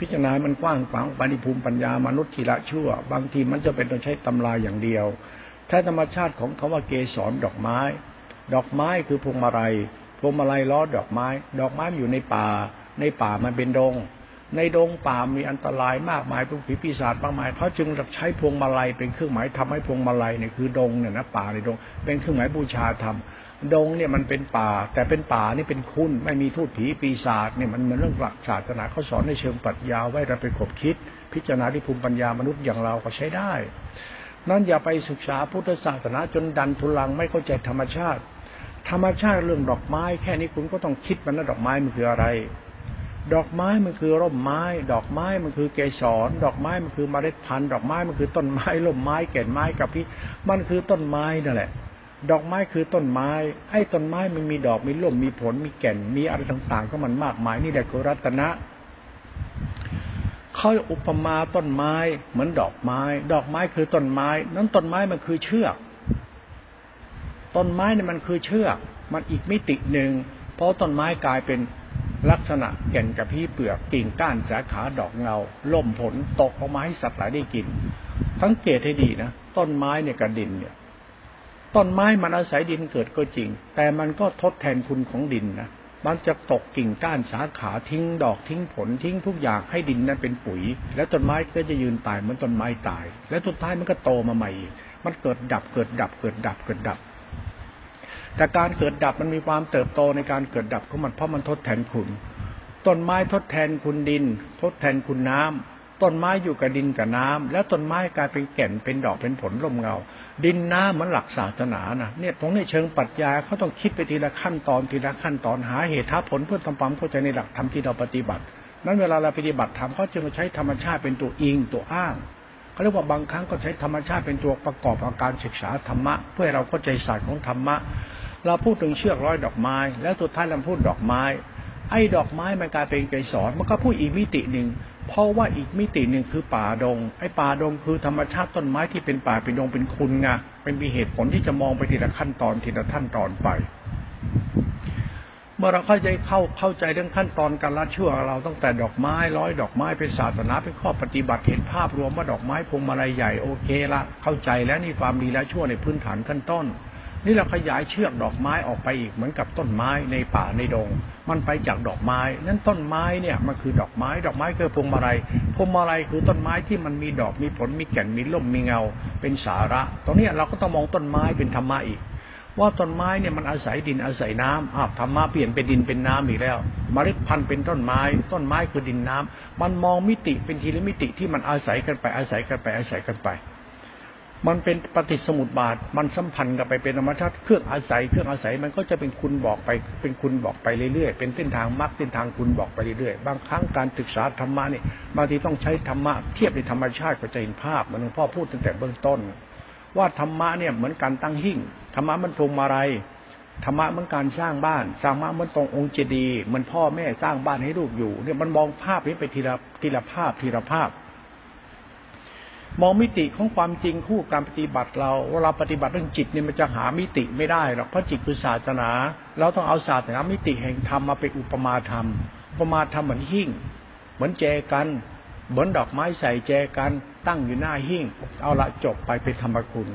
Speaker 1: พิจารณามันกว้างขวางปณิภูมิปัญญามนุษย์ทีละชั่ว บางทีมันจะเป็นต้องใช้ตำราอย่างเดียว ถ้าธรรมชาติของคาว่าเกสรดอกไม้ ดอกไม้คือพวงมาลัย พวงมาลัยล้อดอกไม้ ดอกไม้อยู่ในป่า ในป่ามันเป็นดง ในดงป่ามีอันตรายมากมายพวกผีปีศาจมากมายเขาจึงใช้พวงมาลัยเป็นเครื่องหมายทำให้พวงมาลัยเนี่ยคือดงเนี่ยนะป่าในดง เป็นเครื่องหมายบูชาธรรมดงเนี่ยมันเป็นป่า แต่เป็นป่านี่เป็นคุณไม่มีทูตผีปีศาจเนี่ยมันเป็นเรื่องหลักศาสนาเขาสอนในเชิงปรัชญาไว้เราไปขบคิด พิจารณาที่ภูมิปัญญามนุษย์อย่างเราก็ใช้ได้ นั้นอย่าไปศึกษาพุทธศาสนาจนดันทุลังไม่เข้าใจธรรมชาติ ธรรมชาติเรื่องดอกไม้ แค่นี้คุณก็ต้องคิดมันนะดอกไม้มันคืออะไร ดอกไม้มันคือร่มไม้ ดอกไม้มันคือเกสร ดอกไม้มันคือเมล็ดพันธุ์ ดอกไม้มันคือต้นไม้ร่มไม้แก่นไม้กับพี่มันคือต้นไม้นั่นแหละดอกไม้คือต้นไม้ ไอ้ต้นไม้มันมีดอกมีร่มมีผลมีแก่นมีอะไรต่างๆ ก็มันมากมายนี่แหละคือรัตนะเขาอุปมาต้นไม้เหมือนดอกไม้ ดอกไม้คือต้นไม้ นั้นต้นไม้มันคือเชือก ต้นไม้เนี่ยมันคือเชือก มันอีกมิติหนึ่ง เพราะต้นไม้กลายเป็นลักษณะแก่นกับพี่เปลือกกิ่งก้านสาขาดอกเงา ล่มผลตกออกมาให้สัตว์หลายได้กิน สังเกตให้ดีนะ ต้นไม้เนี่ยกับดินเนี่ย ต้นไม้มันอาศัยดินเกิดก็จริง แต่มันก็ทดแทนคุณของดินนะมันจะตกกิ่งก้านสาขาทิ้งดอกทิ้งผลทิ้งทุกอย่างให้ดินนั้นเป็นปุ๋ย แล้วต้นไม้ก็จะยืนตายเหมือนต้นไม้ตาย แล้วสุดท้ายมันก็โตมาใหม่ มันเกิดดับเกิดดับเกิดดับเกิดดับ แต่การเกิดดับมันมีความเติบโตในการเกิดดับของมันเพราะมันทดแทนคุณ ต้นไม้ทดแทนคุณดิน ทดแทนคุณน้ำต้นไม้อยู่กับดินกับน้ำแล้วต้นไม้กลายเป็นแก่นเป็นดอกเป็นผลร่มเงา ดินน้ำมันหลักศาสนานะเนี่ยตรงนี้เชิงปรัชญาเขาต้องคิดไปทีละขั้นตอนทีละขั้นตอนหาเหตุท้าผลเพื่อทำความเข้าใจในหลักธรรมที่เราปฏิบัติ นั้นเวลาเราปฏิบัติธรรมเขาจึงใช้ธรรมชาติเป็นตัวอิงตัวอ้างเขาเรียกว่าบางครั้งก็ใช้ธรรมชาติเป็นตัวประกอบอาการศึกษาธรรมะ เพื่อให้เราเข้าใจศาสตร์ของธรรมะ เราพูดถึงเชือกร้อยดอกไม้ แล้วสุดท้ายเราพูดดอกไม้ ไอ้ดอกไม้มันกลายเป็นไกสอนมันก็พูดอีกมิติหนึ่งเพราะว่าอีกมิติหนึ่งคือป่าดง ไอ้ป่าดงคือธรรมชาติต้นไม้ที่เป็นป่าเป็นดงเป็นคุณไงเป็นมีเหตุผลที่จะมองไปทีละขั้นตอนทีละขั้นตอนไป เมื่อเราเข้าใจเข้าเข้าใจเรื่องขั้นตอนการละเชั่วเราตั้งแต่ดอกไม้ร้อยดอกไม้เป็นศาสนาเป็นข้อปฏิบัติเห็นภาพรวมว่าดอกไม้พวงมาลัยใหญ่โอเคละเข้าใจแล้วนี่ความดีและชั่วในพื้นฐานขั้นต้น นี่เราขยายเชือกดอกไม้ออกไปอีกเหมือนกับต้นไม้ในป่าในดง มันไปจากดอกไม้ นั้นต้นไม้เนี่ยมันคือดอกไม้ ดอกไม้คือพวงมาลัยพวงมาลัยคือต้นไม้ที่มันมีดอกมีผลมีแก่นมีล่มมีเงา เป็นสาระ ตรงนี้เราก็ต้องมองต้นไม้เป็นธรรมะอีก ว่าต้นไม้เนี่ยมันอาศัยดินอาศัยน้ำอาวธรรมะเปลี่ยนเป็นดินเป็นน้ำอีกแล้วมเมล็ดพันธุ์เป็นต้นไม้ ต้นไม้คือดินน้ำมันมองมิติเป็นทีละมิติที่มันอาศัยกันไปอาศัยกันไปอาศัยกันไป มันเป็นปฏิสมุติบาท มันสัมพันธ์กันไปเป็นธรรมชาติเครื่องอาศัย เครื่องอาศัยมันก็จะเป็นคุณบอกไป เป็นคุณบอกไปเรื่อยๆ เป็นเส้นทางมรรคเส้นทางคุณบอกไปเรื่อยๆ บางครั้งการศึกษาธรรมะนี่บางทีต้องใช้ธรรมะเทียบในธรรมชาติก็จะเห็นภาพมันหลวงพ่อพูดตั้งแต่เบื้องต้น ว่าธรรมะเนี่ยเหมือนการตั้งหิ่งธรรมะมันพรมอะไรธรรมะเหมือนการสร้างบ้านสร้างบ้านมือนตรงองค์เจดีย์มือนพ่อแม่สร้างบ้านให้ลูกอยู่เนี่ยมันมองภาพนี้ไปทีละทีละภาพทีละภาพ มองมิติของความจริงคู่การปฏิบัติเราเวลาปฏิบัติเรื่องจิตเนี่ยมันจะหามิติไม่ได้หรอกเพราะจิตคือศาสนา เราต้องเอาศาสนามิติแห่งธรรมมาเป็นอุปมาธรรมอุปมาธรรมเหมือนหิ่งเหมือนแจกันเหมือนดอกไม้ใส่แจกันตั้งอยู่หน้าหิ่งเอาละจบไปเป็นธรรมคุณ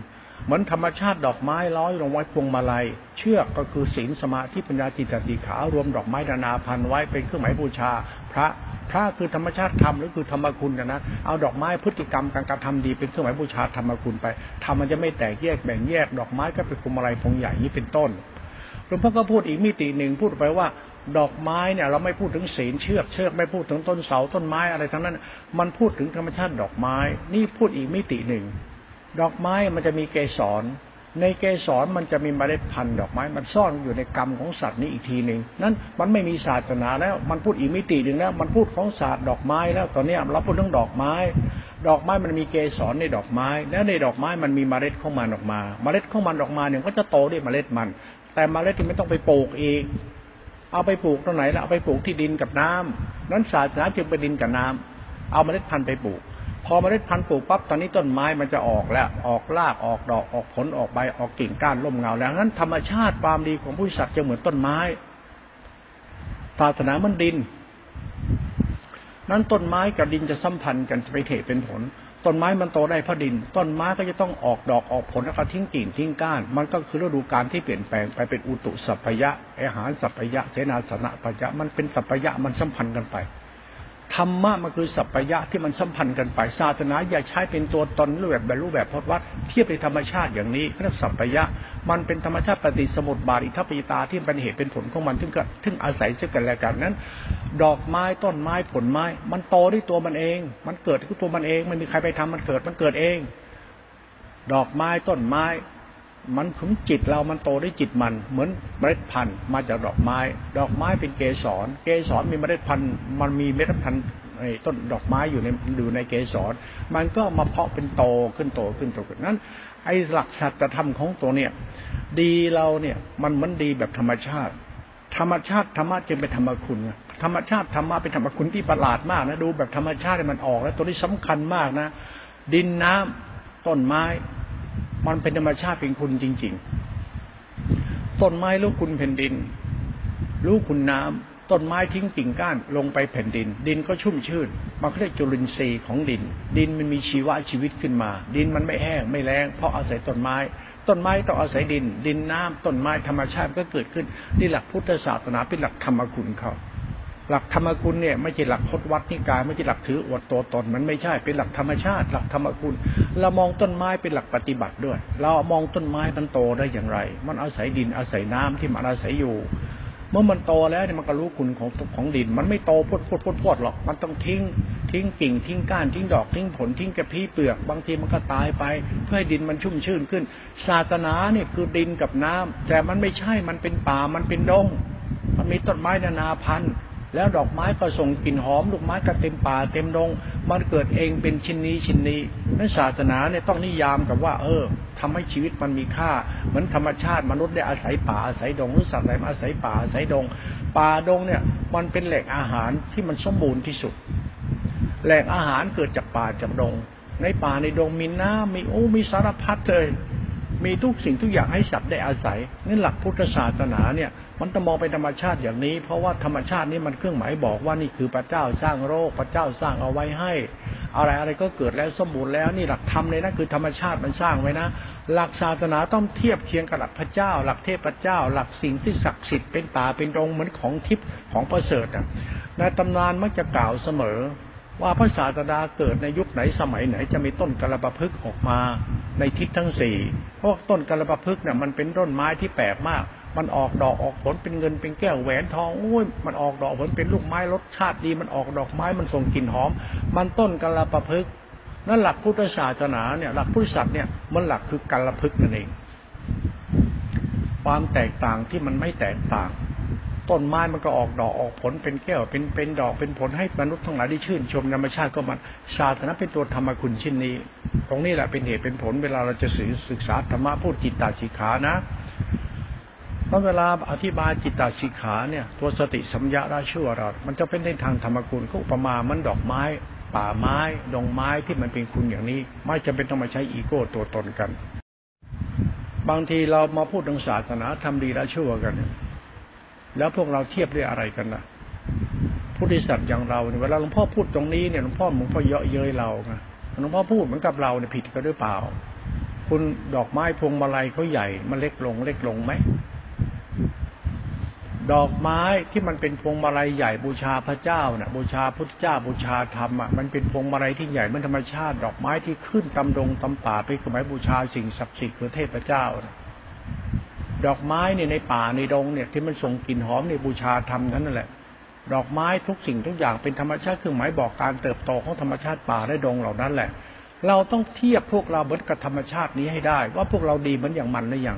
Speaker 1: เหมือนธรรมชาติดอกไม้ร้อยลงไว้พวงมาลัย เชือกก็คือศีลสมาธิปัญญาจิตติขารวมดอกไม้นานาพันไว้เป็นเครื่องหมายบูชา พระพระคือธรรมชาติธรรมหรือคือธรรมคุณนะเอาดอกไม้พฤติกรรมการกระทำดีเป็นเครื่องหมายบูชาธรรมคุณไปทำมันจะไม่แตกแยกแบ่งแยก ดอกไม้ก็เป็นพวงมาลัยพวงใหญ่นี้เป็นต้นหลวงพ่อก็พูดอีกมิติหนึ่งพูดไปว่าดอกไม้เนี่ยเราไม่พูดถึงศีลเชือกเชือกไม่พูดถึงต้นเสาต้นไม้อะไรทั้งนั้น มันพูดถึงธรรมชาติดอกไม้ นี่พูดอีกมิติหนึ่ง ดอกไม้มันจะมีเกสร ในเกสรมันจะมีเมล็ดพันธุ์ดอกไม้ มันซ่อนอยู่ในกรรมของสัตว์นี้อีกทีหนึ่งนั้นมันไม่มีศาสนาแล้ว มันพูดอีกมิติหนึ่งแล้วมันพูดของศาสตร์ดอกไม้แล้วตอนนี้เราพูดเรื่องดอกไม้ ดอกไม้มันมีเกสรในดอกไม้ แล้วในดอกไม้มันมีเมล็ดของมันออกมา เมล็ดของมันออกมาเนี่ยก็จะโตด้วยเมล็ดมัน แต่เมล็ดที่ไม่ต้องไปปลูกเอีกเอาไปปลูกตรงไหนแล้วเอาไปปลูกที่ดินกับน้ำนั้นศาสนาจึงไปดินกับน้ำเอาเมล็ดพันธุ์ไปปลูก พอเมล็ดพันธุ์ปลูกปั๊บตอนนี้ต้นไม้มันจะออกแล้วออกรากออกดอกออกผลออกใบออกกิ่งก้านร่มเงา แล้วนั้นธรรมชาติความดีของผู้สัตว์จะเหมือนต้นไม้ศาสนามันดิน นั้นต้นไม้กับดินจะสัมพันธ์กันจะไปเทเป็นผล ต้นไม้มันโตได้เพราะดิน ต้นไม้ก็จะต้องออกดอกออกผลแล้วก็ทิ้งกิ่งทิ้งก้าน มันก็คือฤดูกาลที่เปลี่ยนแปลงไปเป็นอุตุสัพพยะอาหารสัพพยะเสนาสนะพยะมันเป็นสัพพยะมันสัมพันธ์กันไป ธรรมะมันคือสัพพยะที่มันสัมพันธ์กันไปศาสนาอย่าใช้เป็นตัวตนรูปแบบแบบรูปแบบพจวัดเทียบในธรรมชาติอย่างนี้เรียกสัพพยะ มันเป็นธรรมชาติปฏิสมุติบาทอิทัปปิตาที่เป็นเหตุเป็นผลของมันทึ่งก็ทึ่งอาศัยซึ่งกันและกันนั้น ดอกไม้ต้นไม้ผลไม้ มันโตด้วยตัวมันเอง มันเกิดด้วยตัวมันเองไม่มีใครไปทำมันเกิดมันเกิดเอง ดอกไม้ต้นไม้ มันขุนจิตเรามันโตได้จิตมัน เหมือนเมล็ดพันธุ์มาจากดอกไม้ ดอกไม้เป็นเกสร เกสรมีเมล็ดพันธุ์ มันมีเมล็ดพันธุ์ต้นดอกไม้อยู่ในอยู่ในเกสร มันก็มาเพาะเป็นโตขึ้นโตขึ้นโตขึ้นนั้น ไอ้หลักสัจธรรมของตัวเนี่ย ดีเราเนี่ยมันมันดีแบบธรรมชาติ ธรรมชาติธรรมะจึงเป็นธรรมคุณธรรมชาติธรรมะเป็นธรรมคุณที่ประหลาดมากนะดูแบบธรรมชาติมันออกแล้วตัวนี้สำคัญมากนะ ดินน้ำต้นไม้ มันเป็นธรรมชาติเป็นคุณจริง ๆ ต้นไม้รู้คุณแผ่นดิน รู้คุณน้ำต้นไม้ทิ้งกิ่งก้านลงไปแผ่นดิน ดินก็ชุ่มชื่น มันเรียกจุลินทรีย์ของดิน ดินมันมีชีวะชีวิตขึ้นมา ดินมันไม่แห้งไม่แรงเพราะอาศัยต้นไม้ ต้นไม้ต้องอาศัยดิน ดินน้ำต้นไม้ธรรมชาติก็เกิดขึ้นนี่หลักพุทธศาสนาเป็นหลักธรรมคุณเขา หลักธรรมคุณเนี่ยไม่ใช่หลักพจนวัดนิกายไม่ใช่หลักถืออวดตัวตน มันไม่ใช่เป็นหลักธรรมชาติ หลักธรรมคุณ เรามองต้นไม้เป็นหลักปฏิบัติด้วย เรามองต้นไม้มันโตได้อย่างไร มันอาศัยดินอาศัยน้ำที่มันอาศัยอยู่ เมื่อมันโตแล้วเนี่ยมันก็รู้คุณของของดิน มันไม่โตพดพดพดพดหรอก มันต้องทิ้ง ทิ้งกิ่งทิ้งก้านทิ้งดอกทิ้งผลทิ้งกระพี้เปลือก บางทีมันก็ตายไป เพื่อให้ดินมันชุ่มชื่นขึ้น ศาสนาเนี่ยคือดินกับน้ำแต่มันไม่ใช่มันเป็นป่ามันเป็นดงมันมีต้นไม้นานาพันธุ์ แล้วดอกไม้ก็ส่งกลิ่นหอมลูกไม้ก็เต็มป่าเต็มดง มันเกิดเองเป็นชิ้นนี้ชิ้นนี้นั้นศาสนาเนี่ยต้องนิยามกับว่า เออทำให้ชีวิตมันมีค่า เหมือนธรรมชาติมนุษย์ได้อาศัยป่าอาศัยดงรู้สัตว์อะไรมาอาศัยป่าอาศัยดง ป่าดงเนี่ย มันเป็นแหล่งอาหารที่มันสมบูรณ์ที่สุด แหล่งอาหารเกิดจากป่าจากดง ในป่าในดงมีน้ำมีโอ้มีสารพัดเลยมีทุกสิ่งทุกอย่างให้สัตว์ได้อาศัยนี่หลักพุทธศาสนาเนี่ย มันต้องมองเป็นธรรมชาติอย่างนี้ เพราะว่าธรรมชาตินี้มันเครื่องหมายบอกว่านี่คือพระเจ้าสร้างโรคพระเจ้าสร้างเอาไว้ให้ อะไรอะไรก็เกิดแล้วสมบูรณ์แล้วนี่หลักธรรมเลยนะคือธรรมชาติมันสร้างไว้นะ หลักศาสนาต้องเทียบเคียงกับหลักพระเจ้า หลักเทพเจ้า หลักสิ่งที่ศักดิ์สิทธิ์เป็นตาเป็นองค์เหมือนของทิพย์ของประเสริฐอะในตำนานมักจะกล่าวเสมอว่าพระศาสดาเกิดในยุคไหนสมัยไหนจะมีต้นกระบะพึกออกมาในทิศทั้งสี่เพราะต้นกระบะพึกเนี่ยมันเป็นต้นไม้ที่แปลกมาก มันออกดอกออกผลเป็นเงินเป็นแก้วแหวนทองโอ้ยมันออกดอกผลเป็นลูกไม้รสชาติดี มันออกดอกไม้มันส่งกลิ่นหอม มันต้นกระบะพึกนั่นหลักพุทธศาสนาเนี่ยหลักพุทธศาสนาเนี่ยมันหลักคือกระพึกนั่นเอง ความแตกต่างที่มันไม่แตกต่าง ต้นไม้มันก็ออกดอกออกผลเป็นแก้วเป็นเป็นดอกเป็นผลให้มนุษย์ทั้งหลายได้ชื่นชมธรรมชาติก็มันศาสนาเป็นตัวธรรมคุณชิ้นนี้ ตรงนี้แหละเป็นเหตุเป็นผลเวลาเราจะศึกษาธรรมะพูดจิตตาสิขานะ เพราะเวลาอธิบายจิตตสิขาเนี่ย ตัวสติสัมยาราชั่วเรามันจะเป็นในทางธรรมคุณก็อุปมามันดอกไม้ ป่าไม้ดงไม้ที่มันเป็นคุณอย่างนี้ ไม่จำเป็นต้องมาใช้อีโก้ตัวตนกัน บางทีเรามาพูดถึงศาสนาทำดีและชั่วกัน แล้วพวกเราเทียบด้วยอะไรกันนะพุทธิสัตว์อย่างเราเนี่ยเวลาหลวงพ่อพูดตรงนี้เนี่ยหลวงพ่อหลวงพ่อเยอะเย้ยเราไงหลวงพ่อพูดเหมือนกับเราเนี่ยผิดกันหรือเปล่า คุณดอกไม้พวงมาลัยเขาใหญ่มันเล็กลง เล็กลงไหม ดอกไม้ที่มันเป็นพวงมาลัยใหญ่บูชาพระเจ้านะ่ะ บูชาพุทธเจ้าบูชาธรรมอะมันเป็นพวงมาลัยที่ใหญ่มันธรรมชาติ ดอกไม้ที่ขึ้นตำดงตำป่าไปสมัยบูชาสิ่งศักดิ์สิทธิ์คือเทพเจ้านะดอกไม้เนี่ยในป่าในดงเนี่ยที่มันส่งกลิ่นหอมในบูชาธรรมนั่นแหละ ดอกไม้ทุกสิ่งทุกอย่างเป็นธรรมชาติเครื่องหมายบอกการเติบโตของธรรมชาติป่าและดงเหล่านั้นแหละ เราต้องเทียบพวกเราเหมือนกับธรรมชาตินี้ให้ได้ ว่าพวกเราดีเหมือนอย่างมันหรือยัง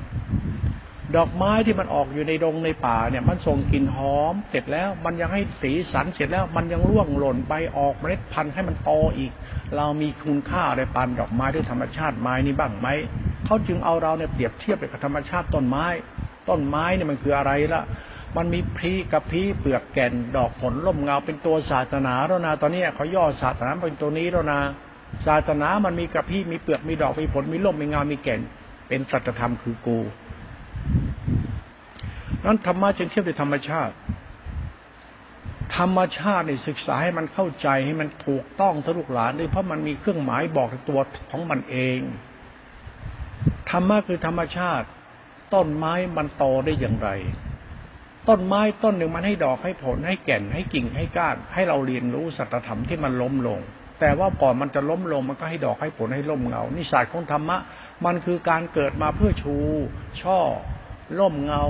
Speaker 1: ดอกไม้ที่มันออกอยู่ในดงในป่าเนี่ย มันส่งกลิ่นหอม เสร็จแล้ว มันยังให้สีสันเสร็จแล้ว มันยังร่วงหล่นไปออกเมล็ดพันธุ์ให้มันโตอีก เรามีคุณค่าอะไรปานดอกไม้ด้วยธรรมชาติไม้นี้บ้างไหมเขาจึงเอาเราเนี่ยเปรียบเทียบกับธรรมชาติต้นไม้ ต้นไม้เนี่ยมันคืออะไรละมันมีพรีกับพีเปลือกแก่นดอกผลล่มเงาเป็นตัวศาสนาแล้วนะตอนนี้เขาย่อศาสนาเป็นตัวนี้แล้วนะศาสนามันมีกระพี้มีเปลือกมีดอกมีผลมีล่มมีเงามีแก่น เป็นสัจธรรมคือกู นั้นธรรมะจึงเทียบด้วยธรรมชาติ ธรรมชาติในศึกษาให้มันเข้าใจให้มันถูกต้องทะลุหลานด้วยเพราะมันมีเครื่องหมายบอกตัวของมันเอง ธรรมะคือธรรมชาติ ต้นไม้มันโตได้อย่างไร ต้นไม้ต้นหนึ่งมันให้ดอกให้ผลให้แก่นให้กิ่งให้ก้าน ให้เราเรียนรู้สัจธรรมที่มันล้มลง แต่ว่าก่อนมันจะล้มลงมันก็ให้ดอกให้ผลให้ล่มเงานิสัยของธรรมะ มันคือการเกิดมาเพื่อชู ช่อ ล่มเงา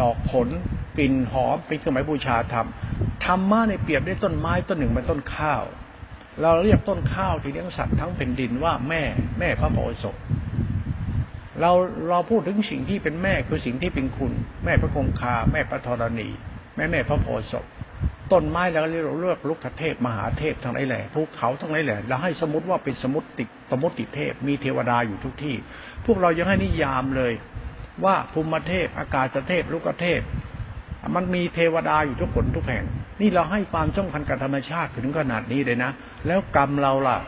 Speaker 1: ดอกผล กลิ่นหอมเป็นเครื่องหมายบูชาธรรมธรรมะในเปรียบได้ต้นไม้ต้นหนึ่งเป็นต้นข้าว เราเรียกต้นข้าวที่เลี้ยงสัตว์ทั้งเป็นดินว่าแม่แม่พระโพธิ์ศพเราเราพูดถึงสิ่งที่เป็นแม่คือสิ่งที่เป็นคุณ แม่พระคงคา แม่พระธรณี แม่แม่พระโพธิ์ศพต้นไม้แล้วเรียกเลือกลุกเทพมหาเทพทั้งหลายแหล่ภูเขาทั้งหลายแหล่เราให้สมมติว่าเป็นสมุติสมุติเทพมีเทวดาอยู่ทุกที่ พวกเรายังให้นิยามเลย ว่าภูมิเทพ อากาศเทพลุกเทพ มันมีเทวดาอยู่ทุกคนทุกแห่ง นี่เราให้ความสำคัญกับธรรมชาติถึงขนาดนี้เลยนะ แล้วกรรมเราล่ะ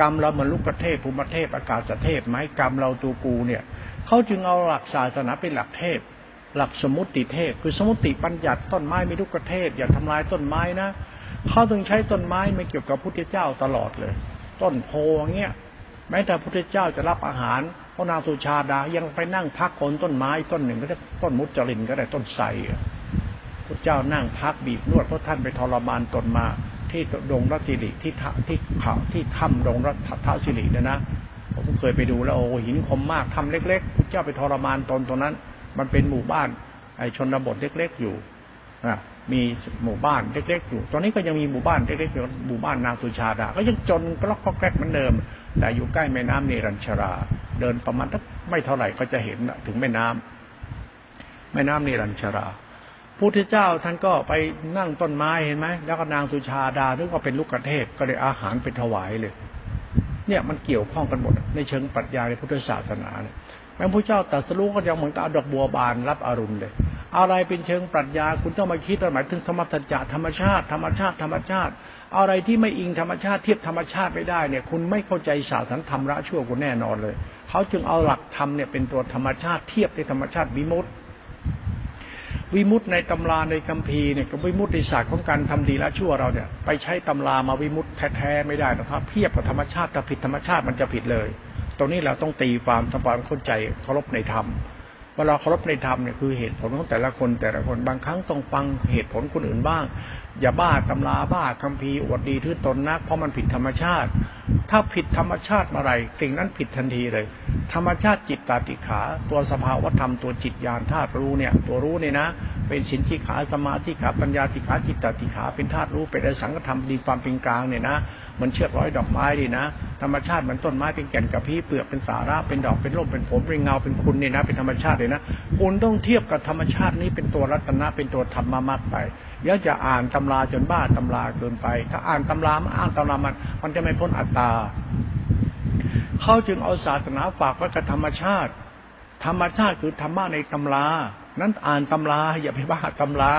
Speaker 1: กรรมเรามันลุกเทพภูมิเทพ อากาศเทพไหมกรรมเราตัวกูเนี่ยเขาจึงเอาหลักศาสนาเป็นหลักเทพ หลักสมุติเทพ คือสมุติปัญญัติต้นไม้ไม่ลุกเทพ อย่าทำลายต้นไม้นะเขาถึงใช้ต้นไม้ไม่เกี่ยวกับพุทธเจ้าตลอดเลย ต้นโพงเงี้ยแม้แต่พุทธเจ้าจะรับอาหาร พระนางสุชาดายังไปนั่งพักโคนต้นไม้ต้นหนึ่งก็ได้ต้นมุจรินก็ได้ต้นไทรพระเจ้านั่งพักบีบนวดเพราะท่านไปทรมานตนมา ที่ดงรัตสิริที่ที่เขาที่ถ้ำดงรัตท้าสิริเนี่ยนะผมเคยไปดูแล้วโอ้หินคมมากทำเล็กๆพระเจ้าไปทรมานตนตรงนั้น มันเป็นหมู่บ้านไอชนบทเล็ก ๆอยู่อะมีหมู่บ้านเล็กๆอยู่ ตอนนี้ก็ยังมีหมู่บ้านเล็กๆอยู่หมู่บ้านนางสุชาดา ก็ยังจนกล็อกก็แกรกเหมือนเดิม แต่อยู่ใกล้แม่น้ำเนรัญชรา เดินประมาณไม่เท่าไหร่ก็จะเห็นถึงแม่น้ำแม่น้ำเนรัญชราพุทธเจ้าท่านก็ไปนั่งต้นไม้เห็นไหมแล้วก็นางสุชาดาถึงก็เป็นลูกกระเทศก็เลยอาหารไปถวายเลย เนี่ยมันเกี่ยวข้องกันหมด ในเชิงปรัชญาในพุทธศาสนาเนี่ยแม้พระเจ้าตรัสรู้ก็ยังเหมือนกับดอกบัวบานรับอรุณเลย อะไรเป็นเชิงปรัชญาคุณต้องมาคิดหมายถึงธรรมทัจจะธรรมชาติ ธรรมชาติธรรมชาติ อะไรที่ไม่อิงธรรมชาติเทียบธรรมชาติไม่ได้เนี่ยคุณไม่เข้าใจศาสนธรรมระชั่วคุณแน่นอนเลย เขาจึงเอาหลักธรรมเนี่ยเป็นตัวธรรมชาติเทียบในธรรมชาติวิมุตติวิมุตในตำราในคัมภีร์เนี่ยกับวิมุตในศาสตร์ของการทำดีและชั่วเราเนี่ยไปใช้ตำรามาวิมุตแท้ๆไม่ได้นะครับ เทียบกับธรรมชาติถ้าผิดธรรมชาติมันจะผิดเลย ตรงนี้เราต้องตีความทำความเข้าใจเคารพในธรรมเวลาเคารพในธรรมเนี่ยคือเหตุผลของแต่ละคนแต่ละคนบางครั้งต้องฟังเหตุผลคนอื่นบ้าง อย่าบ้าตำราบ้าคำพีอวดดีทื่อตนนะเพราะมันผิดธรรมชาติ ถ้าผิดธรรมชาติเมื่อไรสิ่งนั้นผิดทันทีเลย ธรรมชาติจิตตาติขา ตัวสภาวธรรมตัวจิตญาณธาตุรู้เนี่ย ตัวรู้เนี่ยนะ เป็นสินที่ขาสมาธิขาปัญญาติขาจิตตาติขาเป็นธาตุรู้เป็นอสังขธรรมดีความเป็นกลางเนี่ยนะ มันเชือกร้อยดอกไม้ดีนะ ธรรมชาติมันต้นไม้เป็นแก่นกระพี้เปลือกเป็นสาระเป็นดอกเป็นร่มเป็นผมเป็นเงาเป็นคุณเนี่ยนะ เป็นธรรมชาติเลยนะ คุณต้องเทียบกับธรรมชาตินี้เป็นตัวรัตนะเป็นตัวธรรมมากไปอย่าจะอ่านตำราจนบ้าตำราเกินไป ถ้าอ่านตำรามาอ่านตำรามันมันจะไม่พ้นอัตตาเขาจึงเอาศาสนาฝากไว้กับธรรมชาติ ธรรมชาติคือธรรมะในตำรา นั้นอ่านตำราอย่าไปบ้าตำรา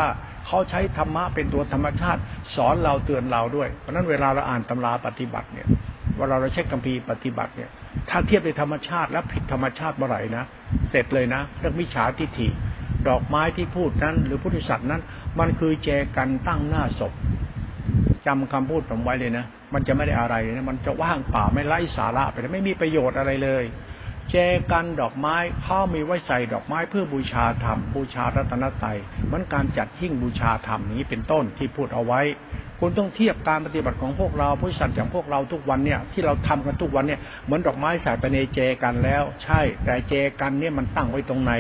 Speaker 1: เขาใช้ธรรมะเป็นตัวธรรมชาติ สอนเราเตือนเราด้วย เพราะนั้นเวลาเราอ่านตำราปฏิบัติเนี่ยเวลาเราเช็คกัมพีปฏิบัติเนี่ย ถ้าเทียบในธรรมชาติและผิดธรรมชาติเมื่อไหร่นะเสร็จเลยนะเรื่องมิจฉาทิฏฐิดอกไม้ที่พูดนั้น หรือพุทธศัตว์นั้น มันคือแจกันตั้งหน้าศพจำคำพูดผมไว้เลยนะ มันจะไม่ได้อะไรนะ มันจะว่างเปล่าไม่ไร้สาระไปไม่มีประโยชน์อะไรเลย จกันดอกไม้เขามีไว้ใส่ดอกไม้เพื่อบูชาธรรมบูชารัตนตรัยเหมือนการจัดหิ้งบูชาธรรมนี้เป็นต้นที่พูดเอาไว้ คุณต้องเทียบการปฏิบัติของพวกเราผู้สัตว์อย่างพวกเราทุกวันเนี่ยที่เราทำกันทุกวันเนี่ยเหมือนดอกไม้ใส่ไปในเจกันแล้ว ใช่ แต่เจกันเนี่ยมันตั้งไว้ตรงไหน